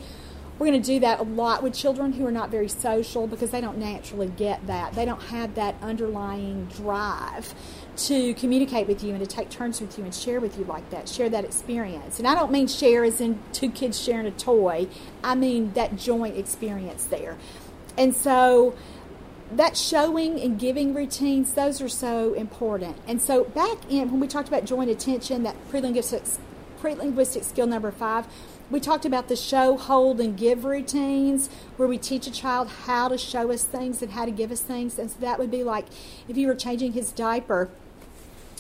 we're going to do that a lot with children who are not very social because they don't naturally get that. They don't have that underlying drive to communicate with you and to take turns with you and share with you like that, share that experience. And I don't mean share as in two kids sharing a toy, I mean that joint experience there. And so that showing and giving routines, those are so important. And so back in when we talked about joint attention, that pre-linguistic, pre-linguistic skill number five, we talked about the show, hold, and give routines where we teach a child how to show us things and how to give us things. And so that would be like if you were changing his diaper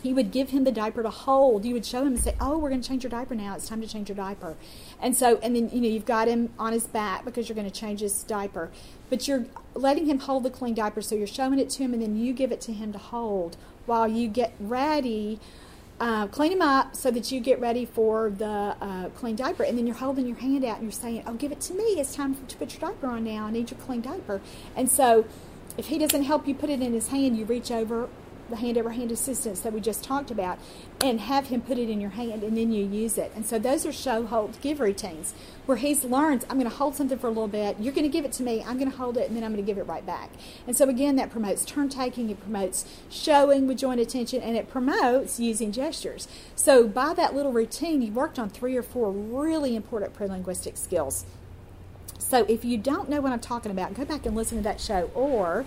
you would give him the diaper to hold. You would show him and say, "Oh, we're going to change your diaper now. It's time to change your diaper." And so, and then you know you've got him on his back because you're going to change his diaper, but you're letting him hold the clean diaper. So you're showing it to him, and then you give it to him to hold while you get ready. Uh, clean him up so that you get ready for the uh, clean diaper. And then you're holding your hand out and you're saying, Oh, give it to me. It's time to put your diaper on now. I need your clean diaper. And so if he doesn't help you put it in his hand, you reach over the hand over hand assistance that we just talked about and have him put it in your hand and then you use it. And so those are show, hold, give routines where he learns, I'm going to hold something for a little bit, you're going to give it to me, I'm going to hold it, and then I'm going to give it right back. And so again, that promotes turn taking, it promotes showing with joint attention, and it promotes using gestures. So by that little routine, you worked on three or four really important pre-linguistic skills. So if you don't know what I'm talking about, go back and listen to that show. Or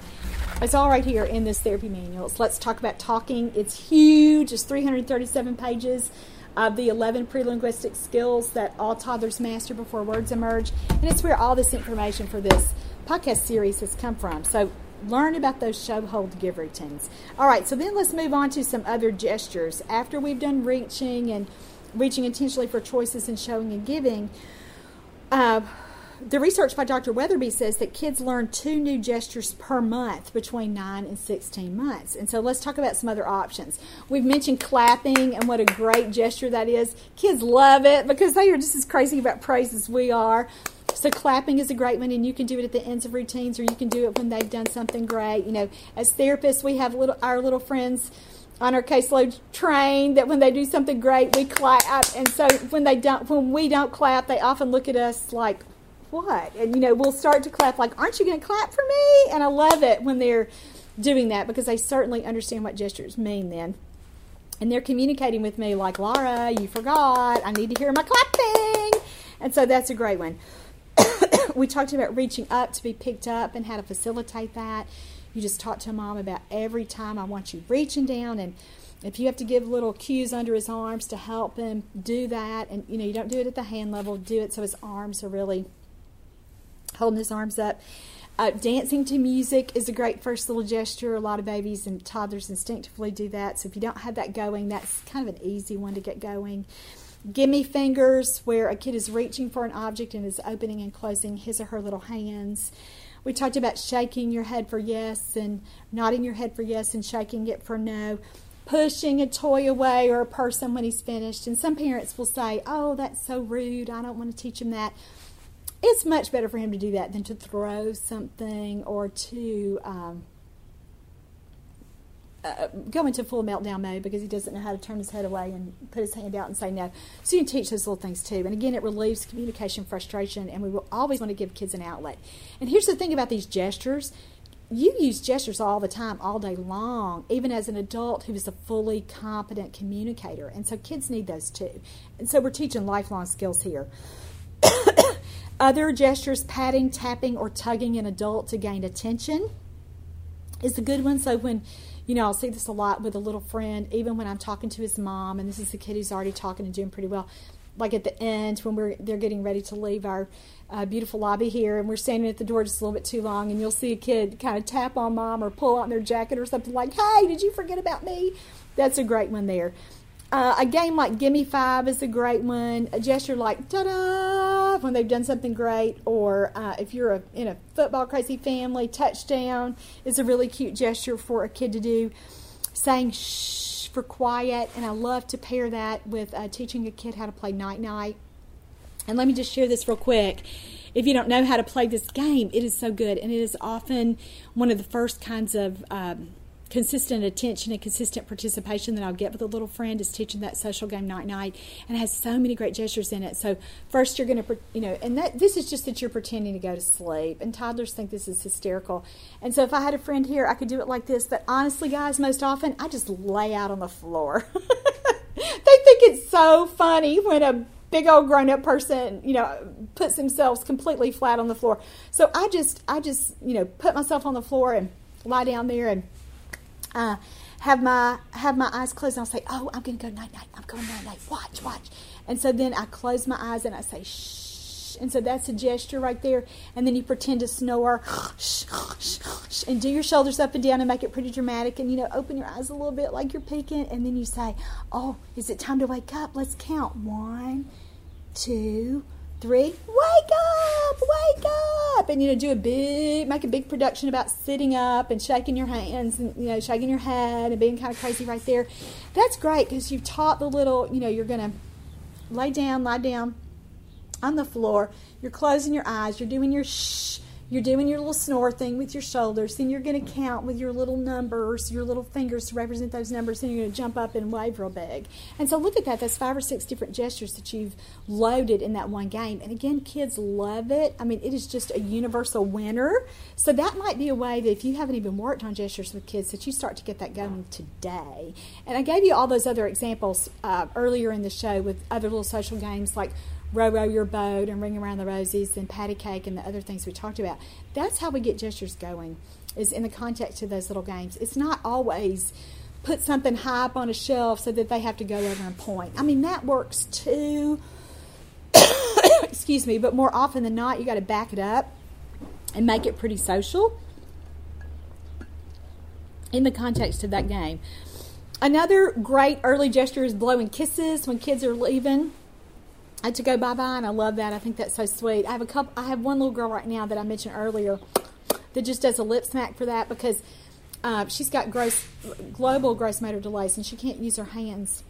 it's all right here in this therapy manual. So let's talk about talking. It's huge. It's 337 pages of the 11 pre-linguistic skills that all toddlers master before words emerge. And it's where all this information for this podcast series has come from. So learn about those show, hold, give routines. All right, so then let's move on to some other gestures. After we've done reaching and reaching intentionally for choices and showing and giving, uh, the research by Dr. Wetherby says that kids learn two new gestures per month between 9 and 16 months. And so let's talk about some other options. We've mentioned clapping and what a great gesture that is. Kids love it because they are just as crazy about praise as we are. So clapping is a great one, and you can do it at the ends of routines, or you can do it when they've done something great. You know, as therapists, we have little our little friends on our caseload train that when they do something great, we clap. And so when they don't, when we don't clap, they often look at us like, "What?" And you know, we'll start to clap like, "Aren't you going to clap for me?" And I love it when they're doing that because they certainly understand what gestures mean then. And they're communicating with me like, "Laura, you forgot. I need to hear my clapping." And so that's a great one. we talked about reaching up to be picked up and how to facilitate that. You just talk to mom about every time I want you reaching down and if you have to give little cues under his arms to help him do that and you know you don't do it at the hand level do it so his arms are really holding his arms up uh, dancing to music is a great first little gesture a lot of babies and toddlers instinctively do that so if you don't have that going that's kind of an easy one to get going gimme fingers where a kid is reaching for an object and is opening and closing his or her little hands we talked about shaking your head for yes and nodding your head for yes and shaking it for no. Pushing a toy away or a person when he's finished. And some parents will say, Oh, that's so rude. I don't want to teach him that. It's much better for him to do that than to throw something or to um, uh, go into full meltdown mode because he doesn't know how to turn his head away and put his hand out and say no. So you can teach those little things too. And again, it relieves communication frustration, and we will always want to give kids an outlet. And here's the thing about these gestures you use gestures all the time, all day long, even as an adult who is a fully competent communicator. And so kids need those too. And so we're teaching lifelong skills here. Other gestures, patting, tapping, or tugging an adult to gain attention is a good one. So when you know, I'll see this a lot with a little friend, even when I'm talking to his mom, and this is the kid who's already talking and doing pretty well. Like at the end, when we're they're getting ready to leave our uh, beautiful lobby here, and we're standing at the door just a little bit too long, and you'll see a kid kind of tap on mom or pull on their jacket or something like, "Hey, did you forget about me?" That's a great one there. Uh, a game like Gimme Five is a great one. A gesture like ta da when they've done something great, or uh, if you're a, in a football crazy family, touchdown is a really cute gesture for a kid to do. Saying shh for quiet, and I love to pair that with uh, teaching a kid how to play night night. And let me just share this real quick. If you don't know how to play this game, it is so good, and it is often one of the first kinds of um, consistent attention and consistent participation that I'll get with a little friend is teaching that social game night night and has so many great gestures in it. So first you're going to you know and that this is just that you're pretending to go to sleep and toddlers think this is hysterical. And so if I had a friend here I could do it like this, but honestly guys most often I just lay out on the floor. they think it's so funny when a big old grown up person, you know, puts themselves completely flat on the floor. So I just I just, you know, put myself on the floor and lie down there and uh, have my have my eyes closed and I'll say, "Oh, I'm going to go night night. I'm going night night. Watch, watch." And so then I close my eyes and I say, "Shh." And so that's a gesture right there. And then you pretend to snore, shh, shh, shh, and do your shoulders up and down and make it pretty dramatic. And you know, open your eyes a little bit like you're peeking. And then you say, "Oh, is it time to wake up? Let's count. one, two, three. wake up, wake up, and you know, do a big, make a big production about sitting up and shaking your hands and you know, shaking your head and being kind of crazy right there. That's great because you've taught the little, you know, you're to lay down, lie down on the floor. You're closing your eyes. You're doing your shh you're doing your little snore thing with your shoulders. Then you're going to count with your little numbers, your little fingers to represent those numbers. Then you're going to jump up and wave real big. And so look at that. That's five or six different gestures that you've loaded in that one game. And again, kids love it. I mean, it is just a universal winner. So that might be a way that if you haven't even worked on gestures with kids, that you start to get that going today. And I gave you all those other examples uh, earlier in the show with other little social games like row row your boat and ring around the rosies and patty cake and the other things we talked about. That's how we get gestures going is in the context of those little games. It's not always put something high up on a shelf so that they have to go over and point. I mean that works too. Excuse me but more often than not you got to back it up and make it pretty social in the context of that game. Another great early gesture is blowing kisses when kids are leaving uh, to go bye bye, and I love that. I think that's so sweet. I have a couple. I have one little girl right now that I mentioned earlier that just does a lip smack for that because uh, she's got gross global gross motor delays and she can't use her hands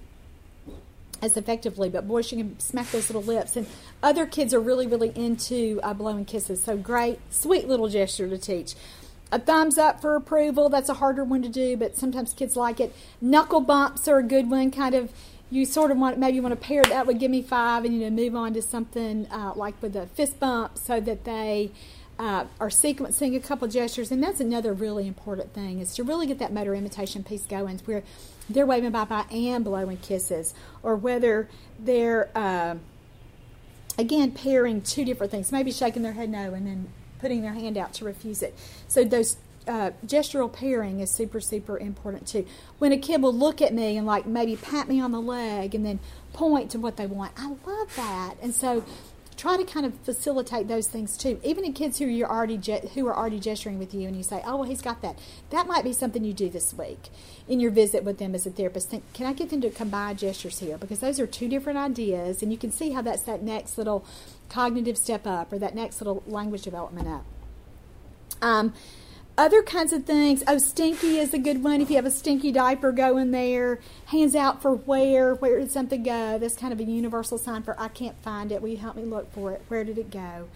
as effectively. But boy, she can smack those little lips. And other kids are really really into uh, blowing kisses. So great, sweet little gesture to teach. a thumbs up for approval. That's a harder one to do, but sometimes kids like it. Knuckle bumps are a good one. Kind of, you sort of want maybe you want to pair that would give me five, and you know move on to something uh, like with a fist bump, so that they uh, are sequencing a couple gestures. And that's another really important thing is to really get that motor imitation piece going, where they're waving bye bye and blowing kisses, or whether they're uh, again pairing two different things, maybe shaking their head no and then putting their hand out to refuse it. So those uh, gestural pairing is super super important too. When a kid will look at me and like maybe pat me on the leg and then point to what they want, I love that. And so try to kind of facilitate those things too. Even in kids who you're already ge- who are already gesturing with you, and you say, "Oh, well, he's got that." That might be something you do this week in your visit with them as a therapist. Think, can I get them to combine gestures here? Because those are two different ideas, and you can see how that's that next little cognitive step up or that next little language development up. Um, other kinds of things. Oh, stinky is a good one. If you have a stinky diaper going there, hands out for where. Where did something go? That's kind of a universal sign for I can't find it. Will you help me look for it? Where did it go?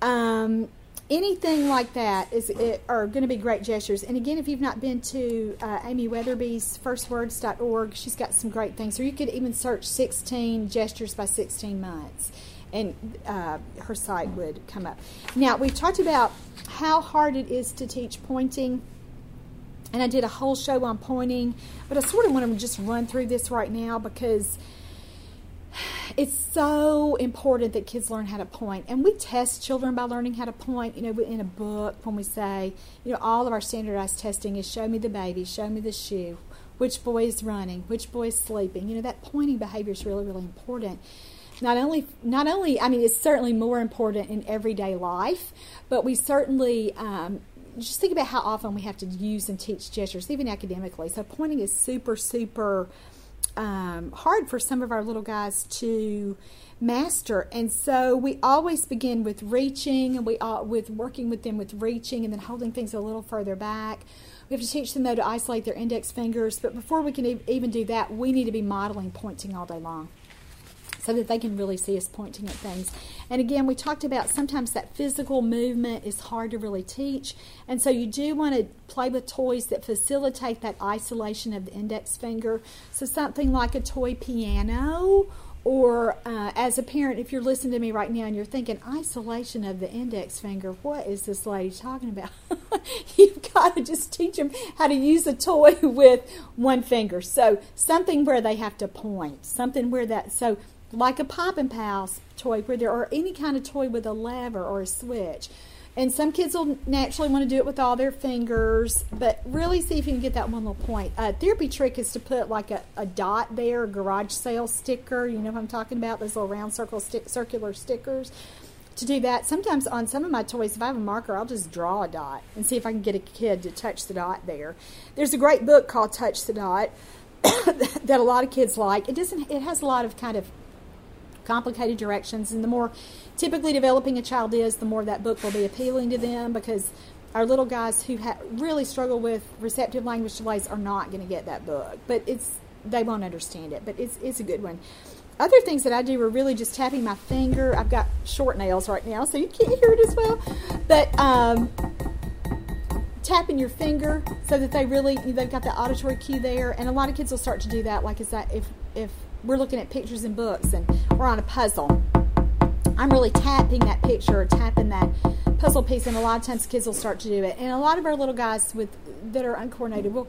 Um, anything like that is it, are going to be great gestures. And again, if you've not been to uh, Amy Wetherby's firstwords.org, she's got some great things. Or you could even search 16 gestures by 16 months and uh, her site would come up. Now, we've talked about how hard it is to teach pointing, and I did a whole show on pointing, but I sort of want to just run through this right now because it's so important that kids learn how to point. and we test children by learning how to point you know in a book when we say you know all of our standardized testing is show me the baby show me the shoe which boy is running which boy is sleeping. You know that pointing behavior is really really important not only not only I mean it's certainly more important in everyday life, but we certainly um, just think about how often we have to use and teach gestures, even academically. So pointing is super super um, hard for some of our little guys to master, and so we always begin with reaching, and we uh, with working with them with reaching, and then holding things a little further back. We have to teach them though to isolate their index fingers, but before we can even do that, we need to be modeling pointing all day long so that they can really see us pointing at things. And again, we talked about sometimes that physical movement is hard to really teach. And so you do want to play with toys that facilitate that isolation of the index finger. So something like a toy piano or uh, as a parent, if you're listening to me right now and you're thinking, isolation of the index finger, what is this lady talking about? You've got to just teach them how to use a toy with one finger. So, something where they have to point, something where that, so like a Poppin' Pals toy where there are any kind of toy with a lever or a switch. And some kids will naturally want to do it with all their fingers, but really see if you can get that one little point. A therapy trick is to put like a, a dot there, a garage sale sticker. You know what I'm talking about? Those little round circle stick, circular stickers. To do that, sometimes on some of my toys, if I have a marker, I'll just draw a dot and see if I can get a kid to touch the dot there. There's a great book called Touch the Dot that a lot of kids like. It doesn't. It has a lot of kind of complicated directions. And the more typically developing a child is, the more that book will be appealing to them because our little guys who ha- really struggle with receptive language delays are not going to get that book. But it's they won't understand it. But it's it's a good one. Other things that I do are really just tapping my finger. I've got short nails right now, so you can't hear it as well. But um, tapping your finger so that they really they've got the auditory cue there. And a lot of kids will start to do that. Like is that if if we're looking at pictures and books and we're on a puzzle. I'm really tapping that picture or tapping that puzzle piece, and a lot of times kids will start to do it. And a lot of our little guys with that are uncoordinated will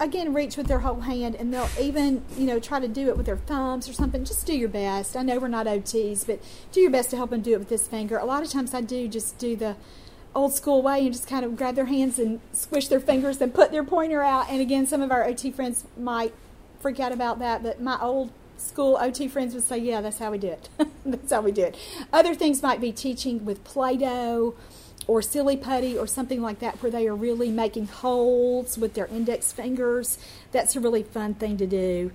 again reach with their whole hand and they'll even you know try to do it with their thumbs or something just do your best i know we're not ots but do your best to help them do it with this finger a lot of times i do just do the old school way and just kind of grab their hands and squish their fingers and put their pointer out and again some of our ot friends might freak out about that but my old school OT friends would say, yeah, that's how we do it. that's how we do it. Other things might be teaching with Play Doh or silly putty or something like that where they are really making holes with their index fingers. That's a really fun thing to do.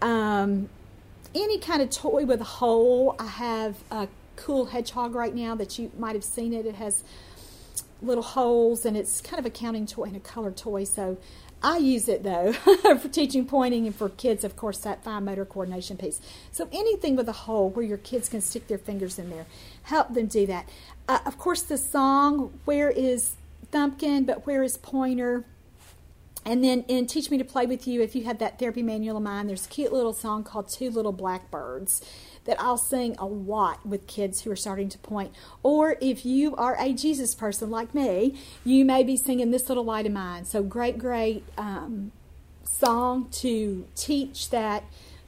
Um, any kind of toy with a hole. I have a cool hedgehog right now that you might have seen it. It has little holes and it's kind of a counting toy and a color toy. So I use it though for teaching pointing and for kids, of course, that fine motor coordination piece. So anything with a hole where your kids can stick their fingers in there, help them do that. Uh, of course, the song "Where Is Thumbkin, but where is Pointer? And then in Teach Me to Play with You, if you have that therapy manual of mine, there's a cute little song called Two Little Blackbirds that I'll sing a lot with kids who are starting to point. Or if you are a Jesus person like me, you may be singing This Little Light of Mine. So great, great um, song to teach that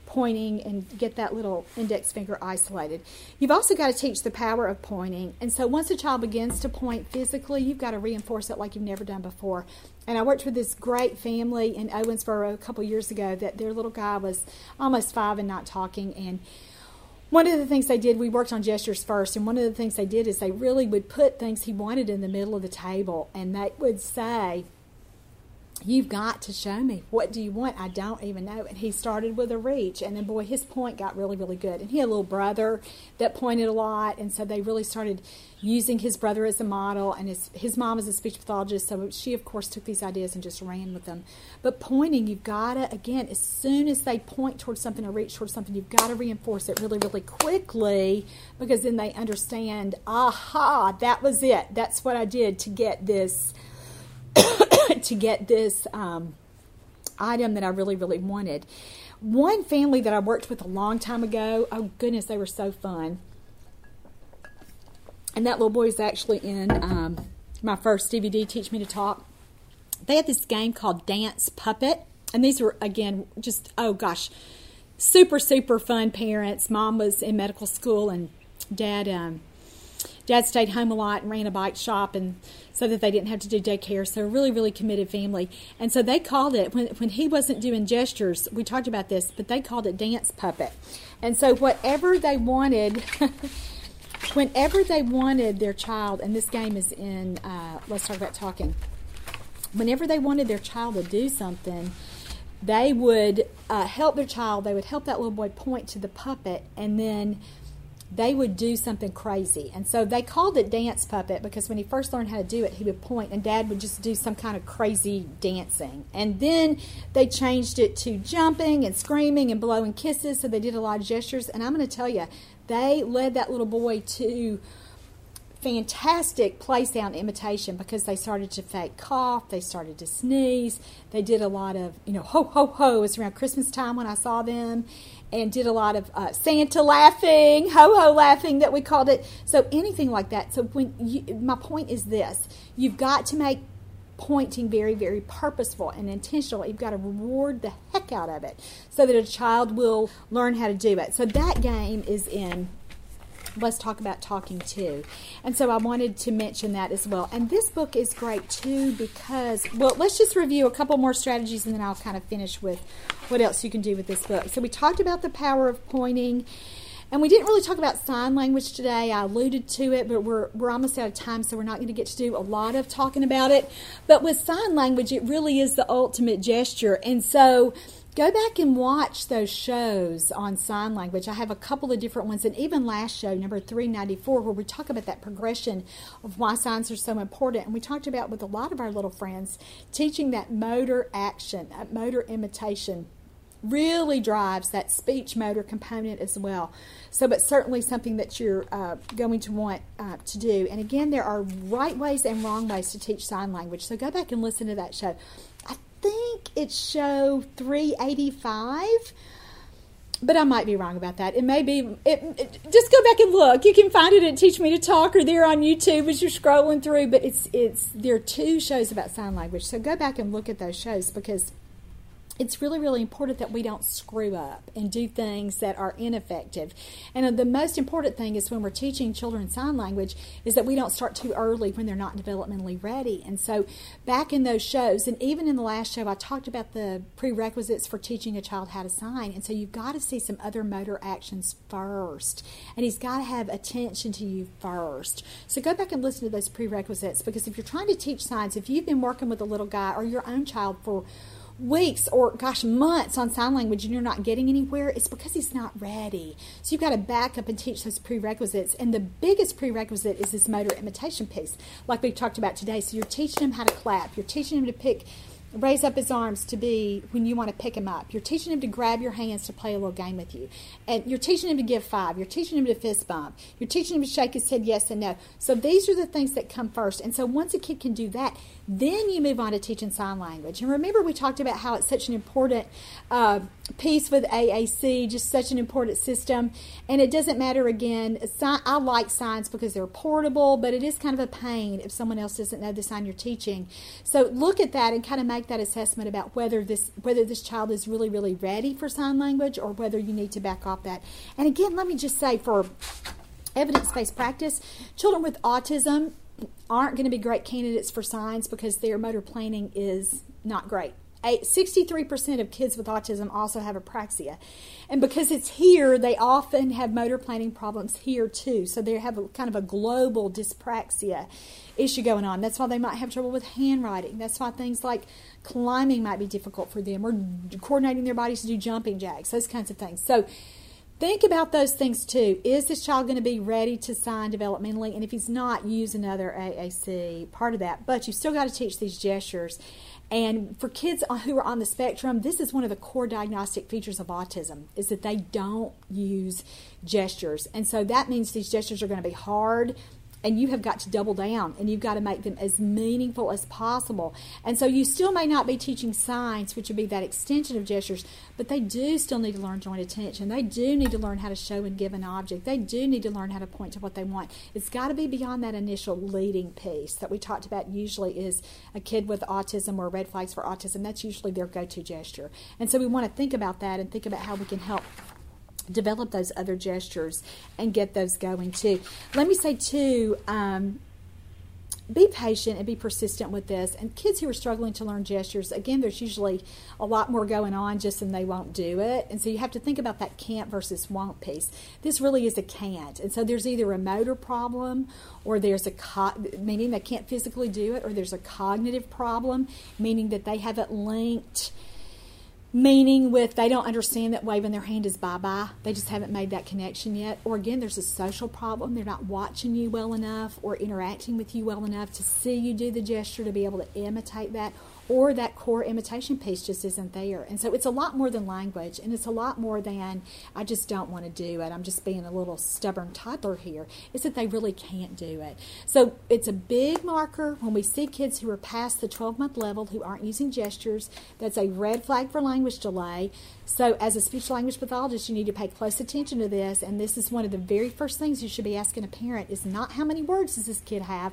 pointing and get that little index finger isolated. You've also got to teach the power of pointing. And so once a child begins to point physically, you've got to reinforce it like you've never done before. And I worked with this great family in Owensboro a couple years ago that their little guy was almost five and not talking. And one of the things they did, we worked on gestures first, and one of the things they did is they really would put things he wanted in the middle of the table, and they would say, You've got to show me. What do you want? I don't even know. And he started with a reach, and then, boy, his point got really, really good. And he had a little brother that pointed a lot, and so they really started using his brother as a model. And his, his mom is a speech pathologist, so she, of course, took these ideas and just ran with them. But pointing, you've got to, again, as soon as they point towards something or reach towards something, you've got to reinforce it really, really quickly because then they understand, aha, that was it. That's what I did to get this to get this um, item that I really, really wanted. One family that I worked with a long time ago, oh goodness, they were so fun. And that little boy is actually in um, my first DVD, Teach Me to Talk. They had this game called Dance Puppet. And these were, again, just, oh gosh, super, super fun parents. Mom was in medical school and dad um, dad stayed home a lot and ran a bike shop and so that they didn't have to do daycare. So really really committed family. And so they called it when, when he wasn't doing gestures we talked about this but they called it dance puppet. And so whatever they wanted whenever they wanted their child and this game is in uh, let's talk about talking. Whenever they wanted their child to do something they would uh, help their child. They would help that little boy point to the puppet and then they would do something crazy. And so they called it dance puppet because when he first learned how to do it, he would point and dad would just do some kind of crazy dancing. And then they changed it to jumping and screaming and blowing kisses. So they did a lot of gestures. And I'm going to tell you, they led that little boy to fantastic play sound imitation because they started to fake cough, they started to sneeze, they did a lot of, you know, ho, ho, ho. It's around Christmas time when I saw them and did a lot of uh, Santa laughing, ho ho laughing that we called it. So anything like that. So when you, my point is this, you've got to make pointing very very purposeful and intentional. You've got to reward the heck out of it so that a child will learn how to do it. So that game is in let's talk about talking too. And so I wanted to mention that as well. And this book is great too because, well, let's just review a couple more strategies and then I'll kind of finish with what else you can do with this book. So we talked about the power of pointing. And we didn't really talk about sign language today. I alluded to it, but we're, we're almost out of time, so we're not going to get to do a lot of talking about it. But with sign language, it really is the ultimate gesture. And so go back and watch those shows on sign language. I have a couple of different ones, and even last show, number 394, where we talk about that progression of why signs are so important. And we talked about with a lot of our little friends teaching that motor action, that motor imitation really drives that speech motor component as well. So, but certainly something that you're uh, going to want uh, to do. And again, there are right ways and wrong ways to teach sign language. So go back and listen to that show think it's show 385 but I might be wrong about that. It may be. It, it, just go back and look. You can find it at Teach Me to Talk or there on YouTube as you're scrolling through. But it's it's there are two shows about sign language, so go back and look at those shows because it's really, really important that we don't screw up and do things that are ineffective. And uh, the most important thing is when we're teaching children sign language is that we don't start too early when they're not developmentally ready. And so, back in those shows, and even in the last show, I talked about the prerequisites for teaching a child how to sign. And so, you've got to see some other motor actions first, and he's got to have attention to you first. So, go back and listen to those prerequisites because if you're trying to teach signs, if you've been working with a little guy or your own child for weeks or gosh months on sign language and you're not getting anywhere it's because he's not ready so you've got to back up and teach those prerequisites and the biggest prerequisite is this motor imitation piece like we talked about today so you're teaching him how to clap you're teaching him to pick raise up his arms to be when you want to pick him up. You're teaching him to grab your hands to play a little game with you. And you're teaching him to give five. You're teaching him to fist bump. You're teaching him to shake his head yes and no. So these are the things that come first. And so once a kid can do that, then you move on to teaching sign language. And remember, we talked about how it's such an important uh, piece with AAC, just such an important system. And it doesn't matter again. I like signs because they're portable, but it is kind of a pain if someone else doesn't know the sign you're teaching. So look at that and kind of make that assessment about whether this whether this child is really really ready for sign language or whether you need to back off that. And again, let me just say for evidence-based practice, children with autism aren't going to be great candidates for signs because their motor planning is not great. 63% of kids with autism also have apraxia. And because it's here, they often have motor planning problems here too. So they have a kind of a global dyspraxia issue going on. That's why they might have trouble with handwriting. That's why things like climbing might be difficult for them or coordinating their bodies to do jumping jacks, those kinds of things. So Think about those things too. Is this child going to be ready to sign developmentally? And if he's not, use another AAC part of that. But you've still got to teach these gestures. And for kids who are on the spectrum, this is one of the core diagnostic features of autism is that they don't use gestures. And so that means these gestures are going to be hard and you have got to double down and you've got to make them as meaningful as possible. And so you still may not be teaching signs, which would be that extension of gestures, but they do still need to learn joint attention. They do need to learn how to show and give an object. They do need to learn how to point to what they want. It's got to be beyond that initial leading piece that we talked about usually is a kid with autism or red flags for autism. That's usually their go-to gesture. And so we want to think about that and think about how we can help develop those other gestures and get those going too. Let me say too, um, be patient and be persistent with this. And kids who are struggling to learn gestures, again, there's usually a lot more going on just than they won't do it. And so you have to think about that can't versus won't piece. This really is a can't. And so there's either a motor problem or there's a, co- meaning they can't physically do it, or there's a cognitive problem, meaning that they haven't linked meaning with they don't understand that waving their hand is bye bye. They just haven't made that connection yet. Or again, there's a social problem. They're not watching you well enough or interacting with you well enough to see you do the gesture to be able to imitate that or that core imitation piece just isn't there. And so it's a lot more than language, and it's a lot more than I just don't want to do it. I'm just being a little stubborn toddler here. It's that they really can't do it. So it's a big marker when we see kids who are past the 12 month level who aren't using gestures. That's a red flag for language delay. So, as a speech language pathologist, you need to pay close attention to this. And this is one of the very first things you should be asking a parent: is not how many words does this kid have,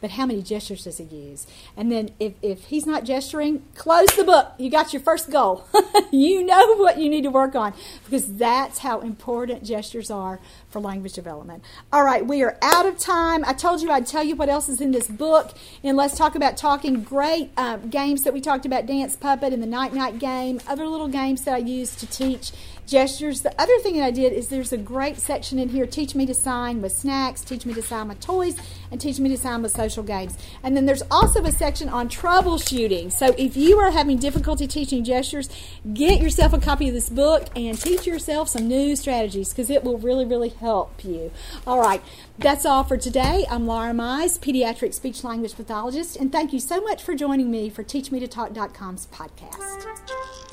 but how many gestures does he use? And then if, if he's not gesturing, close the book. You got your first goal. you know what you need to work on because that's how important gestures are for language development. All right, we are out of time. I told you I'd tell you what else is in this book. And let's talk about talking great um, games that we talked about dance puppet and the night night game, other little games that I use to teach gestures. The other thing that I did is there's a great section in here teach me to sign with snacks, teach me to sign with toys, and teach me to sign with social games. And then there's also a section on troubleshooting. So if you are having difficulty teaching gestures, get yourself a copy of this book and teach yourself some new strategies because it will really, really help you. All right, that's all for today. I'm Laura Mize, pediatric speech language pathologist, and thank you so much for joining me for TeachMeToTalk.com's podcast.